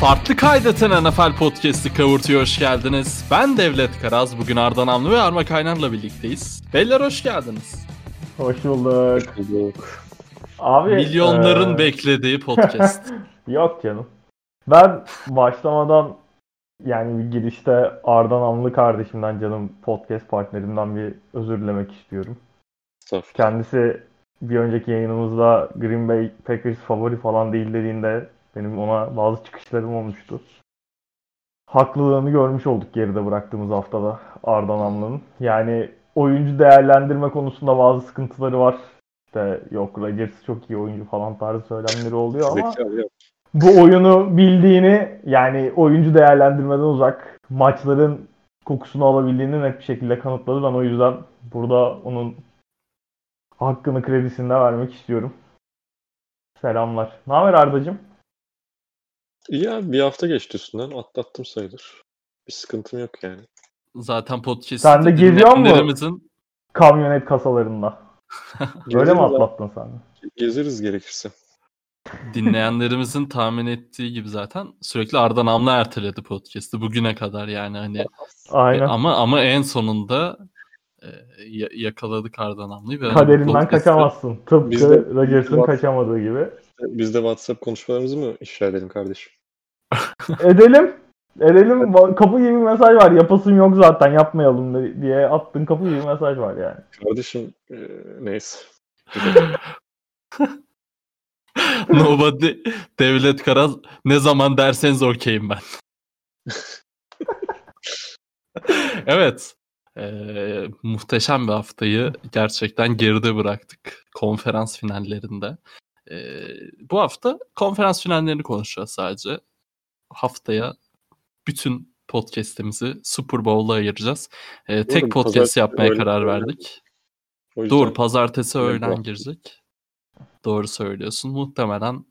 Farklı kaydeten NFL Podcast'ı kavurtuya hoş geldiniz. Ben Devlet Karaz. Bugün Arda Namlı ve Arma Kaynar'la birlikteyiz. Beyler hoş geldiniz. Hoş bulduk. Abi Milyonların eee, beklediği podcast. Yok canım. Ben başlamadan yani bir girişte Arda Namlı kardeşimden canım podcast partnerimden bir özür dilemek istiyorum. Kendisi bir önceki yayınımızda Green Bay Packers favori falan değil dediğinde benim ona bazı çıkışlarım olmuştu. Haklılığını görmüş olduk geride bıraktığımız haftada Arda Namlı'nın. Yani oyuncu değerlendirme konusunda bazı sıkıntıları var. İşte yok Rodgers çok iyi oyuncu falan tarzı söylemleri oluyor ama bu oyunu bildiğini yani oyuncu değerlendirmeden uzak maçların kokusunu alabildiğini net bir şekilde kanıtladı. Ben o yüzden burada onun hakkını kredisini de vermek istiyorum. Selamlar. Ne haber Ardacığım? İyi abi bir hafta geçti üstünden. Atlattım sayılır. Bir sıkıntım yok yani. Zaten podcast'ı Sen de geziyor musun? Kamyonet kasalarında. Böyle mi atlattın sen? Gezeriz gerekirse. dinleyenlerimizin tahmin ettiği gibi zaten sürekli Arda Namlı erteledi podcast'ı bugüne kadar yani hani Aynen. ama ama en sonunda e, ya- yakaladık Arda Namlı'yı hani Kaderinden podcast'ı- kaçamazsın. Tıpkı What- kaçamadığı gibi. Biz de WhatsApp konuşmalarımızı mı ifşa edelim kardeşim? Edelim. Edelim. Kapı gibi bir mesaj var. Yapasın yok zaten yapmayalım diye attın kapı gibi bir mesaj var yani. Kardeşim e, neyse. Nobody Devlet Karaz ne zaman derseniz okeyim ben. evet. Ee, muhteşem bir haftayı gerçekten geride bıraktık konferans finallerinde. Ee, bu hafta konferans finallerini konuşacağız sadece. Haftaya bütün podcast'imizi Super Bowl'a ayıracağız. Ee, tek Oğlum, podcast pazartesi yapmaya karar öğlen- verdik. Doğru pazartesi öğlen girecek. Doğru söylüyorsun. Muhtemelen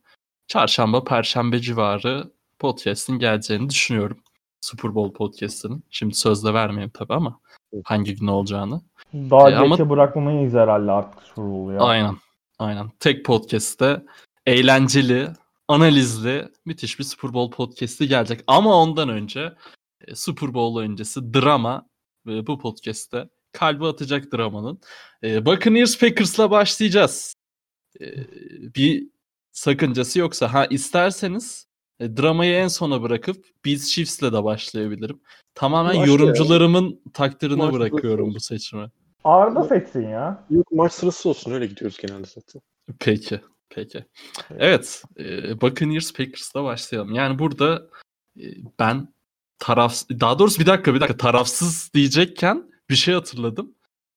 çarşamba, perşembe civarı podcast'in geleceğini düşünüyorum. Super Bowl podcast'inin. Şimdi sözde vermeyeyim tabii ama hangi gün olacağını. Daha E, ama- geçe bırakmamayız herhalde artık Super Bowl ya. Aynen. Aynen. Tek podcast'te eğlenceli, analizli, müthiş bir Super Bowl podcast'i gelecek. Ama ondan önce e, Super Bowl öncesi drama ve bu podcast'te kalbi atacak dramanın. E, Buccaneers Packers'la başlayacağız. E, bir sakıncası yoksa ha isterseniz e, dramayı en sona bırakıp Bills Chiefs'le de başlayabilirim. Tamamen Başla ya. yorumcularımın takdirine Maç bırakıyorum bu seçimi. Arda seçsin ya. Yok maç sırası olsun öyle gidiyoruz genelde zaten. Peki. Peki. Evet. E, Buccaneers Packers'la başlayalım. Yani burada e, ben taraf daha doğrusu bir dakika bir dakika tarafsız diyecekken bir şey hatırladım.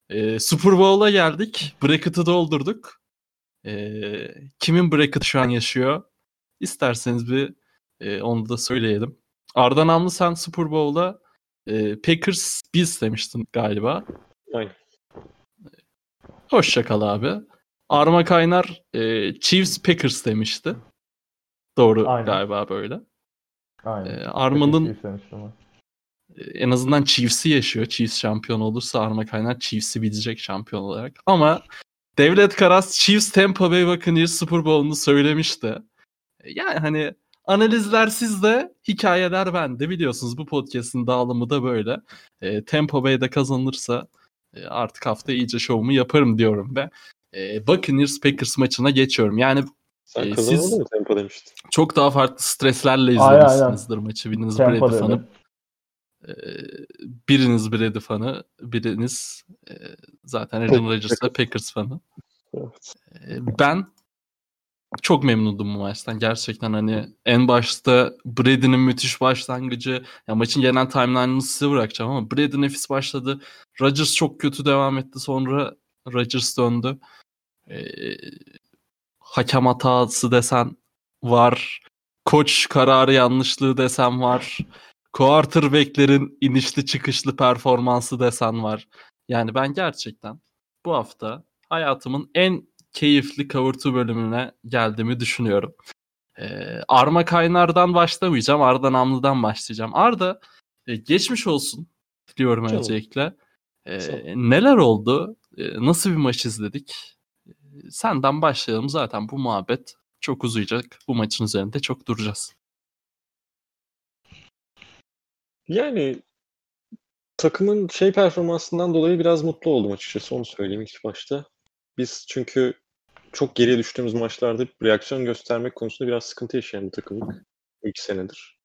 E, Super Bowl'a geldik. Bracket'ı doldurduk. E, kimin bracket'ı şu an yaşıyor? İsterseniz bir e, onu da söyleyelim. Arda Namlı sen Super Bowl'a e, Packers biz demiştin galiba. Aynen. Hoşça kal abi. Arma Kaynar e, Chiefs Packers demişti. Doğru Aynen. galiba böyle. Aynen. E, Arma'nın e, en azından Chiefs'i yaşıyor. Chiefs şampiyon olursa Arma Kaynar Chiefs'i bilecek şampiyon olarak. Ama Devlet Karas Chiefs Tampa Bay Buccaneers Super Bowl'unu söylemişti. Yani hani analizler sizde, hikayeler bende. Biliyorsunuz bu podcast'in dağılımı da böyle. E, Tampa Bay'de kazanırsa e, artık hafta iyice şovumu yaparım diyorum ve e, Buccaneers Packers maçına geçiyorum. Yani Sen E, siz- tempo demiştin. çok daha farklı streslerle Aynen, izlemişsinizdir maçı. Biriniz Tampa Brady fanı, e, biriniz Brady fanı, biriniz e, zaten Aaron Rodgers'la Packers fanı. Evet. E, ben çok memnundum bu maçtan. Gerçekten hani en başta Brady'nin müthiş başlangıcı. Ya maçın genel timeline'ını size bırakacağım ama Brady nefis başladı. Rodgers çok kötü devam etti. Sonra Rodgers döndü. E, hakem hatası desen var. Koç kararı yanlışlığı desen var. Quarterback'lerin inişli çıkışlı performansı desen var. Yani ben gerçekten bu hafta hayatımın en keyifli kavurtu bölümüne geldiğimi düşünüyorum. Ee, Arma Kaynar'dan başlamayacağım. Arda Namlı'dan başlayacağım. Arda e, geçmiş olsun diliyorum Canım. öncelikle. Ee, neler oldu? Ee, nasıl bir maç izledik? Ee, Senden başlayalım. Zaten bu muhabbet çok uzayacak. Bu maçın üzerinde çok duracağız. Yani takımın şey performansından dolayı biraz mutlu oldum açıkçası onu söyleyeyim ilk başta. Biz çünkü çok geriye düştüğümüz maçlarda reaksiyon göstermek konusunda biraz sıkıntı yaşayan bir takımlık ilk senedir.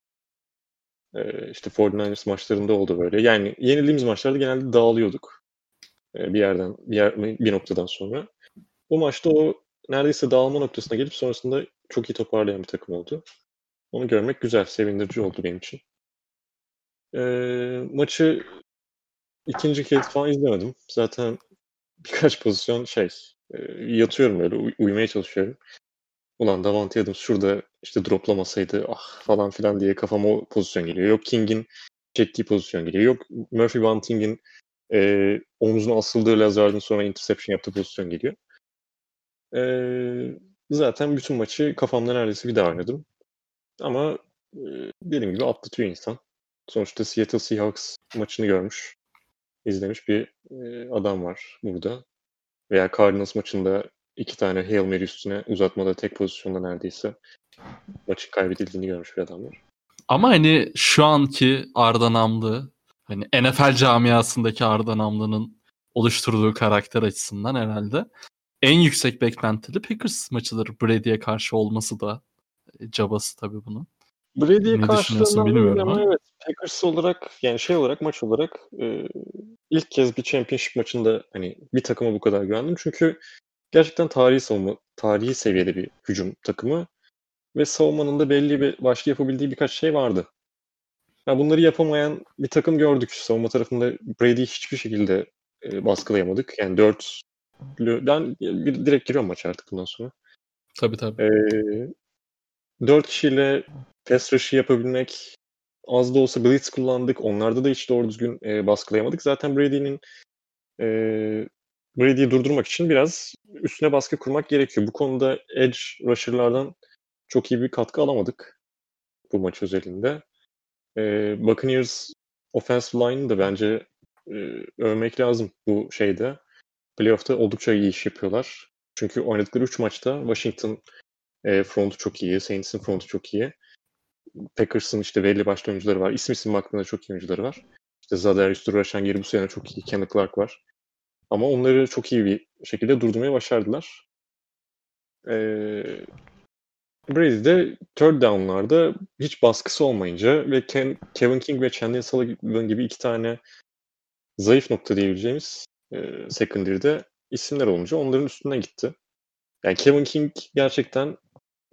Ee, işte 49ers maçlarında oldu böyle. Yani yenildiğimiz maçlarda genelde dağılıyorduk. Ee, bir yerden bir, yer, bir noktadan sonra. Bu maçta o neredeyse dağılma noktasına gelip sonrasında çok iyi toparlayan bir takım oldu. Onu görmek güzel, sevindirici oldu benim için. Ee, maçı ikinci kez falan izlemedim. Zaten birkaç pozisyon şey e, yatıyorum böyle uy- uyumaya çalışıyorum. Ulan Davante Adams şurada işte droplamasaydı ah falan filan diye kafama o pozisyon geliyor. Yok King'in çektiği pozisyon geliyor. Yok Murphy Bunting'in e, omzuna asıldığı Lazard'ın sonra interception yaptığı pozisyon geliyor. E, zaten bütün maçı kafamda neredeyse bir daha oynadım. Ama e, dediğim gibi atlatıyor insan. Sonuçta Seattle Seahawks maçını görmüş, izlemiş bir e, adam var burada. Veya Cardinals maçında iki tane Hail Mary üstüne uzatmada tek pozisyonda neredeyse maçın kaybedildiğini görmüş bir adam var. Ama hani şu anki Arda Namlı hani NFL camiasındaki Arda Namlı'nın oluşturduğu karakter açısından herhalde en yüksek beklentili Packers maçıdır. Brady'ye karşı olması da e, cabası tabii bunun. Brady'ye Ne karşı düşünüyorsun bilmiyorum ama evet Packers olarak yani şey olarak maç olarak e, ilk kez bir championship maçında hani bir takıma bu kadar güvendim. Çünkü gerçekten tarihi savunma, tarihi seviyede bir hücum takımı ve savunmanın da belli bir başlı yapabildiği birkaç şey vardı. Yani bunları yapamayan bir takım gördük. Savunma tarafında Brady'yi hiçbir şekilde e, baskılayamadık. Yani 4 ben bir, direkt giriyorum maça artık bundan sonra. Tabii tabii. Ee, 4 kişiyle pass rush'ı yapabilmek az da olsa blitz kullandık. Onlarda da hiç doğru düzgün e, baskılayamadık. Zaten Brady'nin e, Brady'yi durdurmak için biraz üstüne baskı kurmak gerekiyor. Bu konuda edge rusher'lardan çok iyi bir katkı alamadık bu maç özelinde. E, Buccaneers offensive line'ı da bence e, övmek lazım bu şeyde. Playoff'ta oldukça iyi iş yapıyorlar. Çünkü oynadıkları 3 maçta Washington e, frontu çok iyi, Saints'in frontu çok iyi. Packers'ın işte belli başlı oyuncuları var. İsim isim baktığında çok iyi oyuncuları var. İşte Zadarius Durashan bu sene çok iyi. Kenny Clark var. Ama onları çok iyi bir şekilde durdurmaya başardılar. Ee, Brady de third down'larda hiç baskısı olmayınca ve Ken, Kevin King ve Chandler Sullivan gibi iki tane zayıf nokta diyebileceğimiz e, secondary'de isimler olunca onların üstüne gitti. Yani Kevin King gerçekten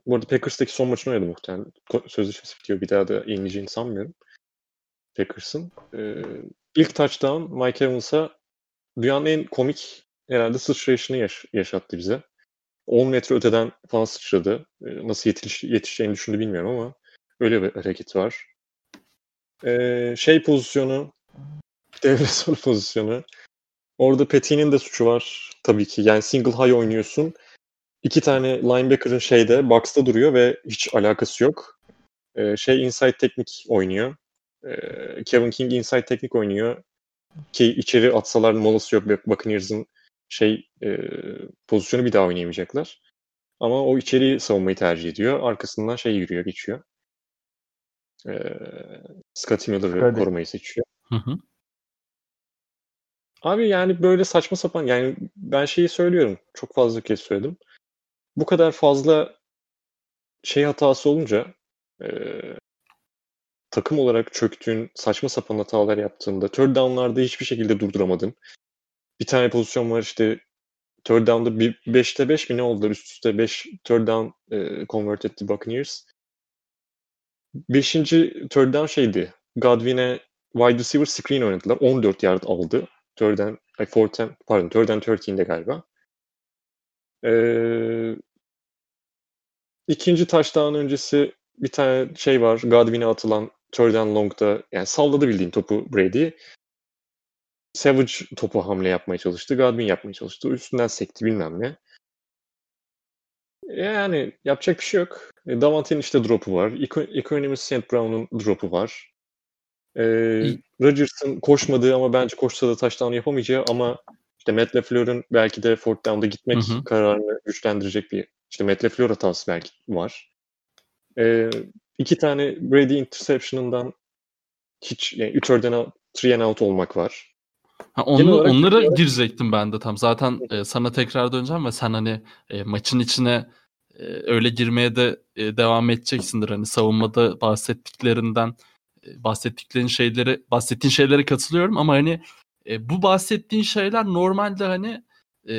bu arada Packers'taki son maçını oynadı muhtemelen. Sözleşmesi bitiyor. Bir daha da yenileceğini sanmıyorum. Packers'ın. Ee, ilk touchdown Mike Evans'a dünyanın en komik herhalde sıçrayışını yaş- yaşattı bize. 10 metre öteden falan sıçradı. Ee, nasıl yetiş yetişeceğini düşündü bilmiyorum ama öyle bir hareketi var. Ee, şey pozisyonu devre sonu pozisyonu. Orada Petty'nin de suçu var tabii ki. Yani single high oynuyorsun. İki tane linebacker'ın şeyde box'ta duruyor ve hiç alakası yok. Ee, şey inside teknik oynuyor. Ee, Kevin King inside teknik oynuyor. Ki içeri atsalar molası yok. Buccaneers'ın şey e, pozisyonu bir daha oynayamayacaklar. Ama o içeriği savunmayı tercih ediyor. Arkasından şey yürüyor, geçiyor. Ee, Scotty Miller'ı korumayı seçiyor. Hı hı. Abi yani böyle saçma sapan yani ben şeyi söylüyorum. Çok fazla kez söyledim. Bu kadar fazla şey hatası olunca e, takım olarak çöktüğün, saçma sapan hatalar yaptığında, third down'larda hiçbir şekilde durduramadın. Bir tane pozisyon var işte third down'da bir 5'te 5 mi ne oldular? Üst üste 5 third down e, convert etti Buccaneers. Beşinci third down şeydi. Godwin'e wide receiver screen oynadılar. 14 yard aldı. Third and, ay, fourth and, pardon third and 13'de galiba. Ee, ikinci touchdown öncesi bir tane şey var. Godwin'e atılan third long'da yani salladı bildiğin topu Brady. Savage topu hamle yapmaya çalıştı. Godwin yapmaya çalıştı. Üstünden sekti bilmem ne. Yani yapacak bir şey yok. E, Davante'nin işte drop'u var. Eco- Economist St. Brown'un drop'u var. İyi. Rodgers'ın koşmadığı ama bence koşsa da touchdown yapamayacağı ama işte Matt LaFleur'un belki de fourth down'da gitmek Hı hı. kararını güçlendirecek bir işte hatası belki var. Ee, iki tane Brady interception'ından hiç yani 3 third and out, three and out olmak var. Ha, onu, onlara girecektim ben de tam. Zaten e, sana tekrar döneceğim ve sen hani e, maçın içine e, öyle girmeye de e, devam edeceksindir. Hani savunmada bahsettiklerinden e, bahsettiklerin şeyleri bahsettiğin şeylere katılıyorum ama hani e, bu bahsettiğin şeyler normalde hani e,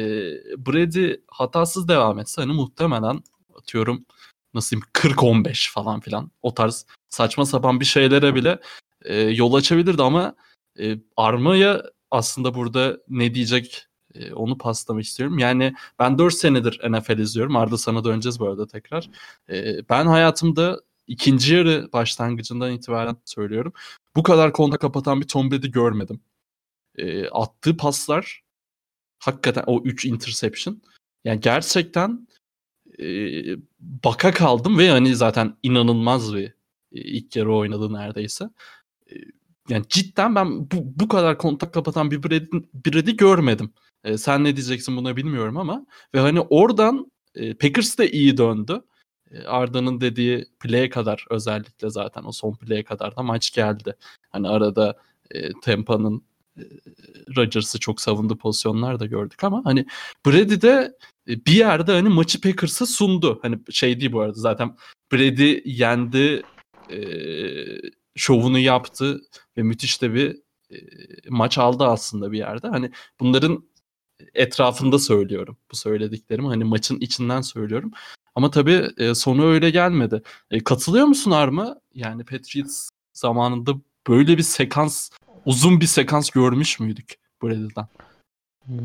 Brady hatasız devam etse hani muhtemelen atıyorum nasıl diyeyim 40-15 falan filan o tarz saçma sapan bir şeylere bile e, yol açabilirdi ama e, Arma'ya aslında burada ne diyecek e, onu paslamak istiyorum. Yani ben 4 senedir NFL izliyorum. Arda sana döneceğiz bu arada tekrar. E, ben hayatımda ikinci yarı başlangıcından itibaren söylüyorum. Bu kadar konuda kapatan bir Tom Brady görmedim. E, attığı paslar hakikaten o 3 interception. Yani gerçekten e, baka kaldım ve hani zaten inanılmaz bir e, ilk yarı oynadı neredeyse. E, yani cidden ben bu, bu kadar kontak kapatan bir Brady, Brady görmedim. E, sen ne diyeceksin buna bilmiyorum ama ve hani oradan e, Packers de iyi döndü. E, Arda'nın dediği play'e kadar özellikle zaten o son play'e kadar da maç geldi. Hani arada e, Tampa'nın Rodgers'ı çok savundu pozisyonlar da gördük ama hani Brady de e, bir yerde hani maçı Packers'a sundu. Hani şey değil bu arada zaten Brady yendi e, şovunu yaptı ve müthiş de bir e, maç aldı aslında bir yerde. Hani bunların etrafında söylüyorum bu söylediklerimi. Hani maçın içinden söylüyorum. Ama tabii sonu öyle gelmedi. E, katılıyor musun Arma? Yani Patriots zamanında böyle bir sekans, uzun bir sekans görmüş müydük Brady'den?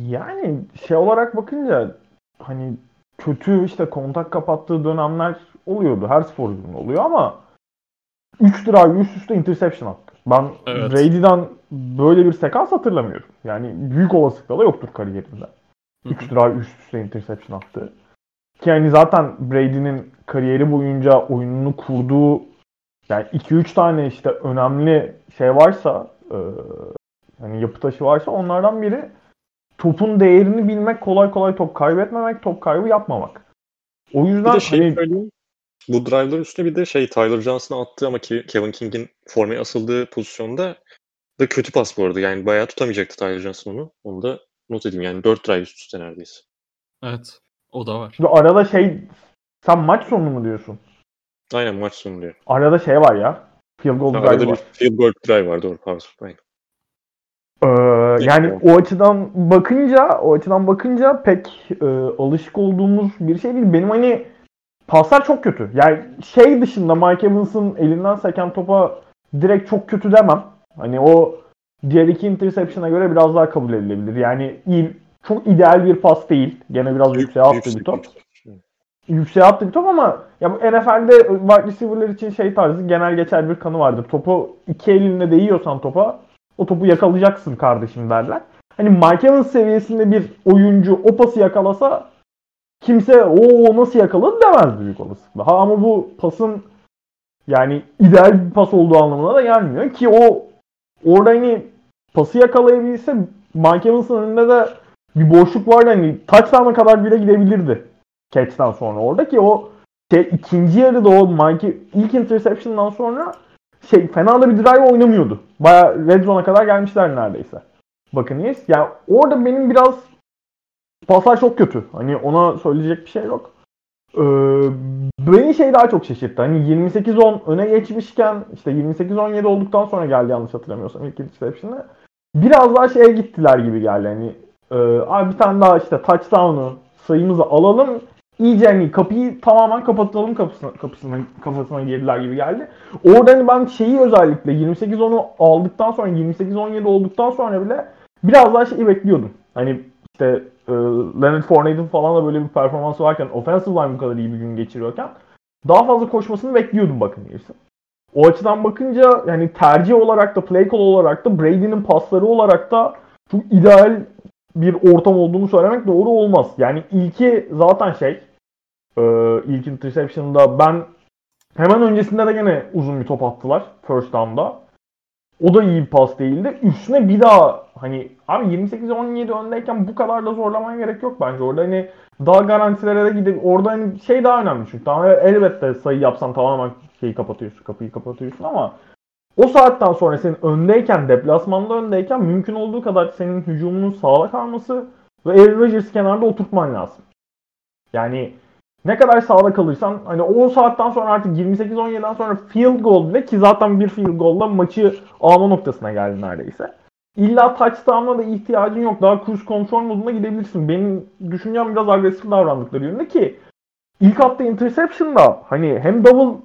Yani şey olarak bakınca hani kötü işte kontak kapattığı dönemler oluyordu. Her sporcunun oluyor ama 3 drive üst üste interception attı. Ben evet. Brady'den böyle bir sekans hatırlamıyorum. Yani büyük olasılıkla da yoktur kariyerinde. 3 drive üst üste interception attı. Ki yani zaten Brady'nin kariyeri boyunca oyununu kurduğu yani 2-3 tane işte önemli şey varsa e, yani yapı taşı varsa onlardan biri topun değerini bilmek, kolay kolay top kaybetmemek, top kaybı yapmamak. O yüzden bir de şey hani, söyleyeyim. Bu drive'lar üstüne bir de şey Tyler Johnson'a attığı ama Kevin King'in formaya asıldığı pozisyonda da kötü pas bu arada. Yani bayağı tutamayacaktı Tyler Johnson onu. Onu da not edeyim. Yani 4 drive üst üste neredeyse. Evet. O da var. Şimdi arada şey sen maç sonu mu diyorsun? Aynen maç sonu diyor. Arada şey var ya. Field goal drive var. bir field goal drive var doğru pardon. Aynen. Ee, yani o açıdan bakınca o açıdan bakınca pek e, alışık olduğumuz bir şey değil. Benim hani paslar çok kötü. Yani şey dışında Mike Evans'ın elinden seken topa direkt çok kötü demem. Hani o diğer iki interception'a göre biraz daha kabul edilebilir. Yani iyi, çok ideal bir pas değil. Gene biraz büyük, yükseğe attı bir top. Yükseğe attı bir top ama ya bu NFL'de wide receiver'lar için şey tarzı genel geçer bir kanı vardır. Topu iki elinle değiyorsan topa o topu yakalayacaksın kardeşim derler. Hani Mike Evans seviyesinde bir oyuncu o pası yakalasa kimse o nasıl yakaladı demez büyük olasılıkla. Ha ama bu pasın yani ideal bir pas olduğu anlamına da gelmiyor ki o orada hani pası yakalayabilse Mike Evans'ın önünde de bir boşluk vardı hani touchdown'a kadar bile gidebilirdi catch'ten sonra orada ki o şey ikinci yarıda o Mike ilk interception'dan sonra şey fena da bir drive oynamıyordu. Baya red zone'a kadar gelmişler neredeyse. Bakın Yani orada benim biraz paslar çok kötü. Hani ona söyleyecek bir şey yok. Ee, beni şey daha çok şaşırttı. Hani 28-10 öne geçmişken işte 28-17 olduktan sonra geldi yanlış hatırlamıyorsam ilk interception'ı. Biraz daha şeye gittiler gibi geldi. Hani e, abi bir tane daha işte touchdown'u sayımızı alalım. İyice hani kapıyı tamamen kapatalım kapısına, kapısına, kafasına girdiler gibi geldi. Orada hani ben şeyi özellikle 28-10'u aldıktan sonra 28-17 olduktan sonra bile biraz daha şeyi bekliyordum. Hani işte e, Leonard Fournette'in falan da böyle bir performansı varken offensive line bu kadar iyi bir gün geçiriyorken daha fazla koşmasını bekliyordum bakın Buccaneers'ın. O açıdan bakınca yani tercih olarak da play call olarak da Brady'nin pasları olarak da çok ideal bir ortam olduğunu söylemek doğru olmaz. Yani ilki zaten şey e, ilk interception'da ben hemen öncesinde de gene uzun bir top attılar first down'da. O da iyi bir pas değildi. Üstüne bir daha hani abi 28-17 öndeyken bu kadar da zorlamaya gerek yok bence. Orada hani daha garantilere de gidip orada hani şey daha önemli çünkü. Tamam elbette sayı yapsan tamamen şeyi kapatıyorsun, kapıyı kapatıyorsun ama o saatten sonra senin öndeyken, deplasmanda öndeyken mümkün olduğu kadar senin hücumunun sağda kalması ve Aaron Rodgers'ı kenarda oturtman lazım. Yani ne kadar sağda kalırsan hani o saatten sonra artık 28-17'den sonra field goal bile ki zaten bir field goal'la maçı alma noktasına geldi neredeyse. İlla touchdown'a da ihtiyacın yok. Daha cruise control moduna gidebilirsin. Benim düşüncem biraz agresif davrandıkları yönünde ki ilk hafta interception'da hani hem double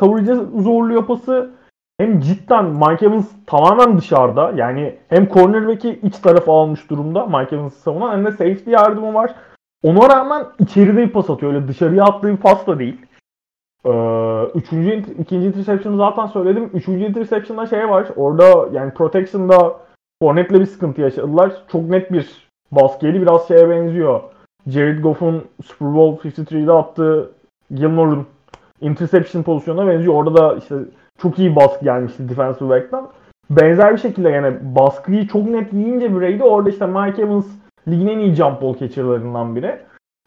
coverage zorlu yapası hem cidden Mike Evans tamamen dışarıda. Yani hem cornerback'i iç tarafa almış durumda Mike Evans'ı savunan hem de safety yardımı var. Ona rağmen içeride bir pas atıyor. Öyle dışarıya attığı bir pas da değil. Ee, üçüncü, ikinci interception'ı zaten söyledim. Üçüncü interception'da şey var. Orada yani protection'da Fournette'le bir sıkıntı yaşadılar. Çok net bir baskıyeli biraz şeye benziyor. Jared Goff'un Super Bowl 53'de attığı Gilmore'un interception pozisyonuna benziyor. Orada da işte çok iyi baskı gelmişti defensive back'tan. Benzer bir şekilde yani baskıyı çok net yiyince Brady orada işte Mike Evans ligin en iyi jump ball catcher'larından biri.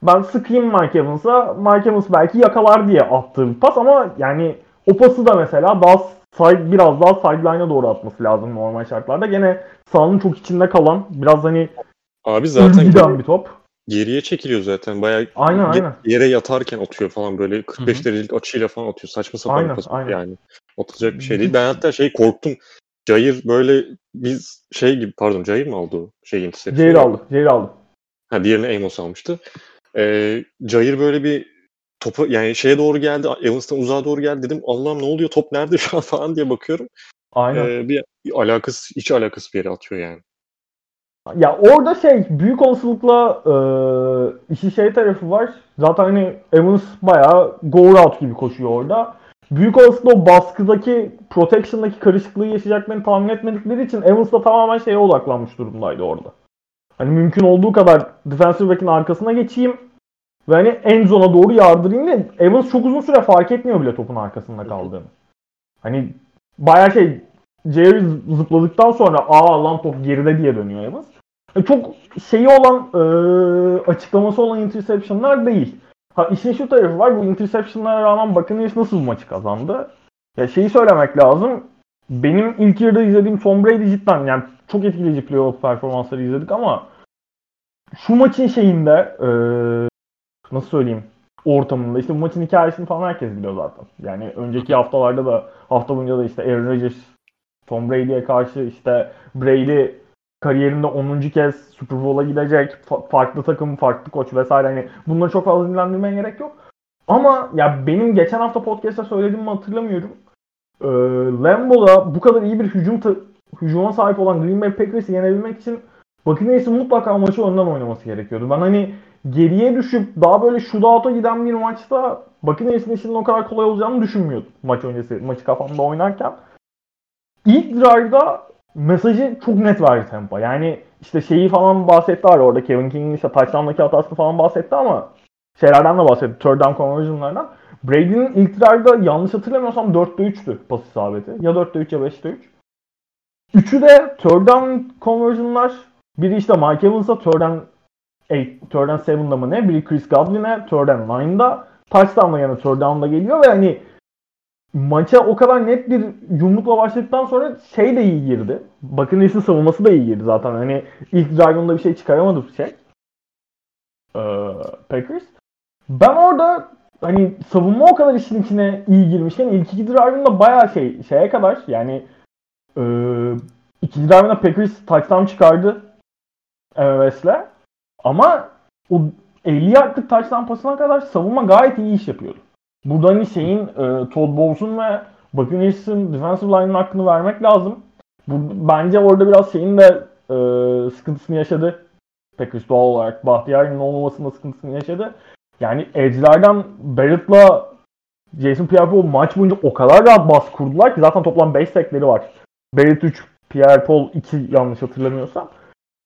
Ben sıkayım Mike Evans'a. Mike Evans belki yakalar diye attığı bir pas ama yani o pası da mesela daha side, biraz daha sideline'a doğru atması lazım normal şartlarda. Gene sahanın çok içinde kalan biraz hani Abi zaten giden bir top. geriye çekiliyor zaten. Bayağı Aynen, aynen. yere yatarken atıyor falan böyle 45 Hı hı. derecelik açıyla falan atıyor. Saçma sapan Aynen, bir pas aynen. yani. Atılacak bir şey değil. Ben hatta şey korktum. Jair böyle biz şey gibi pardon Jair mi aldı o şey interception? Jair aldı. Jair aldı. Ha diğerini Amos almıştı. Ee, Jair böyle bir topu yani şeye doğru geldi. Evans'tan uzağa doğru geldi dedim. Allah'ım ne oluyor? Top nerede şu an falan diye bakıyorum. Aynen. Ee, bir alakası hiç alakası bir yere atıyor yani. Ya orada şey büyük olasılıkla e, işi şey tarafı var. Zaten hani Evans bayağı go route gibi koşuyor orada. Büyük olasılıkla o baskıdaki protection'daki karışıklığı yaşayacaklarını tahmin etmedikleri için Evans da tamamen şeye odaklanmış durumdaydı orada. Hani mümkün olduğu kadar defensive back'in arkasına geçeyim ve hani end zone'a doğru yardırayım diye Evans çok uzun süre fark etmiyor bile topun arkasında kaldığını. Hani bayağı şey Jerry zıpladıktan sonra aa lan top geride diye dönüyor Evans. E, Çok şeyi olan açıklaması olan interception'lar değil. Ha işin şu tarafı var. Bu interception'lara rağmen Buccaneers nasıl bu maçı kazandı? Ya şeyi söylemek lazım. Benim ilk yarıda izlediğim Tom Brady cidden yani çok etkileyici playoff performansları izledik ama şu maçın şeyinde e, nasıl söyleyeyim ortamında işte bu maçın hikayesini falan herkes biliyor zaten. Yani önceki haftalarda da hafta boyunca da işte Aaron Rodgers Tom Brady'ye karşı işte Brady kariyerinde 10. kez Super Bowl'a gidecek. fa- farklı takım, farklı koç vesaire. Hani bunları çok fazla dinlendirmeye gerek yok. Ama ya benim geçen hafta podcast'ta söylediğimi hatırlamıyorum. Ee, Lambeau'da bu kadar iyi bir hücum ta- hücuma sahip olan Green Bay Packers'ı yenebilmek için Buccaneers'ın mutlaka maçı önden oynaması gerekiyordu. Ben hani geriye düşüp daha böyle shootout'a giden bir maçta Buccaneers'ın işinin o kadar kolay olacağını düşünmüyordum maç öncesi, maçı kafamda oynarken. İlk drive'da mesajı çok net verdi Tampa. Yani işte şeyi falan bahsetti var orada Kevin King'in işte touchdown'daki hatası falan bahsetti ama şeylerden de bahsetti. Third down conversion'lardan. Brady'nin ilk drive'da yanlış hatırlamıyorsam 4'te 3'tü pas isabeti. Ya 4'te 3 ya 5'te 3. Üçü de third down conversion'lar. Biri işte Mike Evans'a third down 8, third down 7'da mı ne? Biri Chris Godwin'e third down 9'da. Touchdown'la yani third down'da geliyor ve hani maça o kadar net bir yumrukla başladıktan sonra şey de iyi girdi. Buccaneers'ın savunması da iyi girdi zaten. Hani ilk drive'ında bir şey çıkaramadı şey. Ee, Packers. Ben orada hani savunma o kadar işin içine iyi girmişken ilk iki drive'ında bayağı şey şeye kadar yani e, ikinci drive'ında Packers touchdown çıkardı MMS'le. Ama o 50 yardlık touchdown pasına kadar savunma gayet iyi iş yapıyordu. Burada hani şeyin e, Todd Bowles'un ve Buccaneers'ın defensive line'ın hakkını vermek lazım. Bu, bence orada biraz şeyin de e, sıkıntısını yaşadı. Packers doğal olarak Bahtiyar'ın olmamasında sıkıntısını yaşadı. Yani edge'lerden Barrett'la Jason Pierre-Paul maç boyunca o kadar rahat bas kurdular ki zaten toplam 5 sekleri var. Barrett 3, Pierre-Paul 2 yanlış hatırlamıyorsam.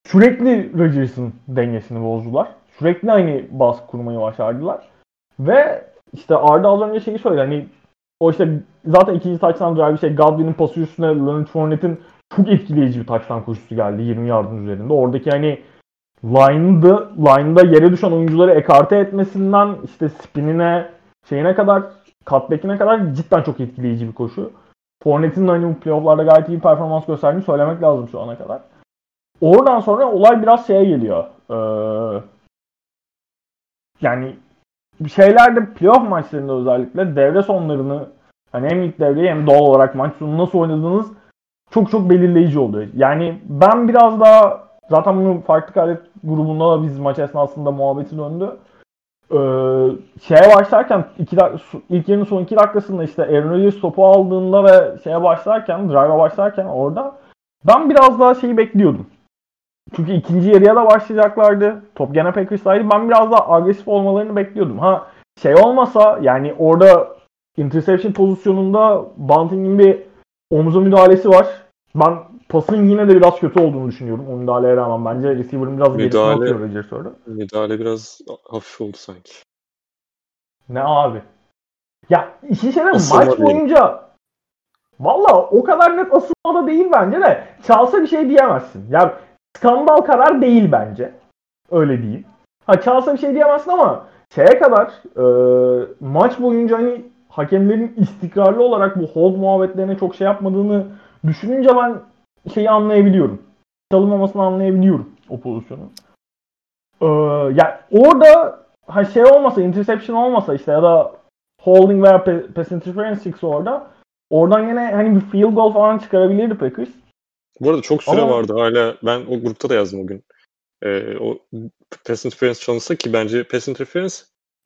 Sürekli Rodgers'ın dengesini bozdular. Sürekli aynı bas kurmayı başardılar. Ve işte Arda az önce şeyi söyledi hani o işte zaten ikinci touchdown drive şey Godwin'in pası üstüne Leonard Fournette'in çok etkileyici bir touchdown koşusu geldi 20 yardın üzerinde. Oradaki hani line'da, line'da yere düşen oyuncuları ekarte etmesinden işte spinine şeyine kadar cutback'ine kadar cidden çok etkileyici bir koşu. Fournette'in hani bu playoff'larda gayet iyi performans gösterdiğini söylemek lazım şu ana kadar. Oradan sonra olay biraz şeye geliyor. Ee, yani şeylerde playoff maçlarında özellikle devre sonlarını hani hem ilk devreyi hem doğal olarak maç sonu nasıl oynadığınız çok çok belirleyici oluyor. Yani ben biraz daha zaten bunu farklı kaydet grubunda da biz maç esnasında muhabbeti döndü. Ee, şeye başlarken iki ilk yarının son iki dakikasında işte Aaron Rodgers topu aldığında ve şeye başlarken, drive'a başlarken orada ben biraz daha şeyi bekliyordum. Çünkü ikinci yarıya da başlayacaklardı. Top gene Packers'taydı. Ben biraz daha agresif olmalarını bekliyordum. Ha şey olmasa yani orada interception pozisyonunda Bunting'in bir omuza müdahalesi var. Ben pasın yine de biraz kötü olduğunu düşünüyorum o müdahaleye rağmen. Bence receiver'ın biraz Müdahale- atıyor Rodgers orada. Müdahale biraz hafif oldu sanki. Ne abi? Ya işin şey? Asılma Maç boyunca Valla o kadar net asılma da değil bence de. Çalsa bir şey diyemezsin. Ya skandal karar değil bence. Öyle değil. Ha çalsa bir şey diyemezsin ama şeye kadar e, maç boyunca hani hakemlerin istikrarlı olarak bu hold muhabbetlerine çok şey yapmadığını düşününce ben şeyi anlayabiliyorum. Çalınmamasını anlayabiliyorum o pozisyonu. Ee, ya orada ha şey olmasa, interception olmasa işte ya da holding veya pass interference orada oradan yine hani bir field goal falan çıkarabilirdi Packers. Bu arada çok süre Ama- vardı hala. Ben o grupta da yazdım o gün. Ee, o pass interference çalınsa ki bence pass interference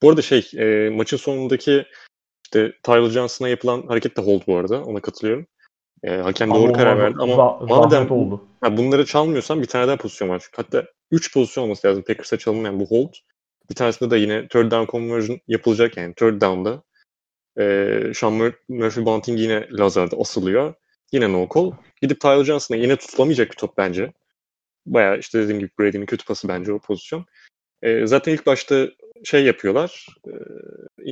bu arada şey e, maçın sonundaki işte Tyler Johnson'a yapılan hareket de hold bu arada. Ona katılıyorum. E, hakem doğru Ama karar verdi ama za- madem oldu. ha, bunları çalmıyorsan bir tane daha pozisyon var. Hatta 3 pozisyon olması lazım Packers'a çalınmayan bu hold. Bir tanesinde de yine third down conversion yapılacak yani third down'da. E, Sean Mur- Murphy Bunting yine Lazard'a asılıyor. Yine no call. Gidip Tyler Johnson'a yine tutulamayacak bir top bence. Bayağı işte dediğim gibi Brady'nin kötü pası bence o pozisyon. E, zaten ilk başta şey yapıyorlar. E,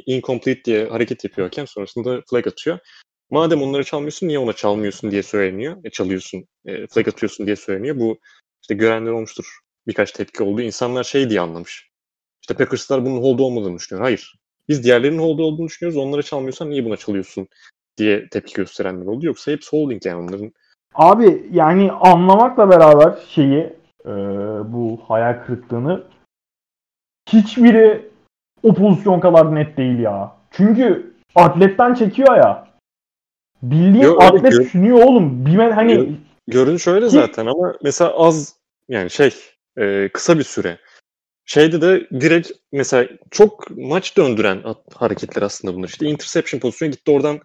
incomplete diye hareket yapıyor hakem. Sonrasında flag atıyor. Madem onları çalmıyorsun niye ona çalmıyorsun diye söyleniyor. E, çalıyorsun, e, flag atıyorsun diye söyleniyor. Bu işte görenler olmuştur. Birkaç tepki oldu. İnsanlar şey diye anlamış. İşte Packers'lar bunun hold olmadığını düşünüyor. Hayır. Biz diğerlerinin hold olduğunu düşünüyoruz. Onlara çalmıyorsan niye buna çalıyorsun diye tepki gösterenler oldu. Yoksa hepsi holding yani onların. Abi yani anlamakla beraber şeyi e, bu hayal kırıklığını hiçbiri o pozisyon kadar net değil ya. Çünkü atletten çekiyor ya. Bildiğin Yo, atlet gör- sünüyor oğlum. Bilme, hani Gör- Görünüş öyle zaten ama mesela az yani şey e, kısa bir süre. Şeyde de direkt mesela çok maç döndüren hareketler aslında bunlar. İşte interception pozisyonu gitti oradan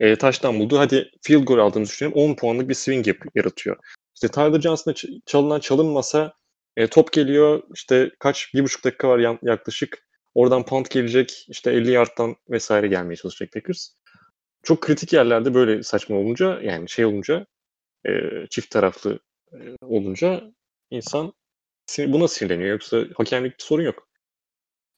e, taştan buldu. Hadi field goal aldığımızı düşünelim. 10 puanlık bir swing yap- yaratıyor. İşte Tyler Johnson'a çalınan çalınmasa e, top geliyor. İşte kaç bir buçuk dakika var yaklaşık. Oradan punt gelecek. İşte 50 yardtan vesaire gelmeye çalışacak Packers. Çok kritik yerlerde böyle saçma olunca yani şey olunca e, çift taraflı e, olunca insan buna sinirleniyor. Yoksa hakemlik bir sorun yok.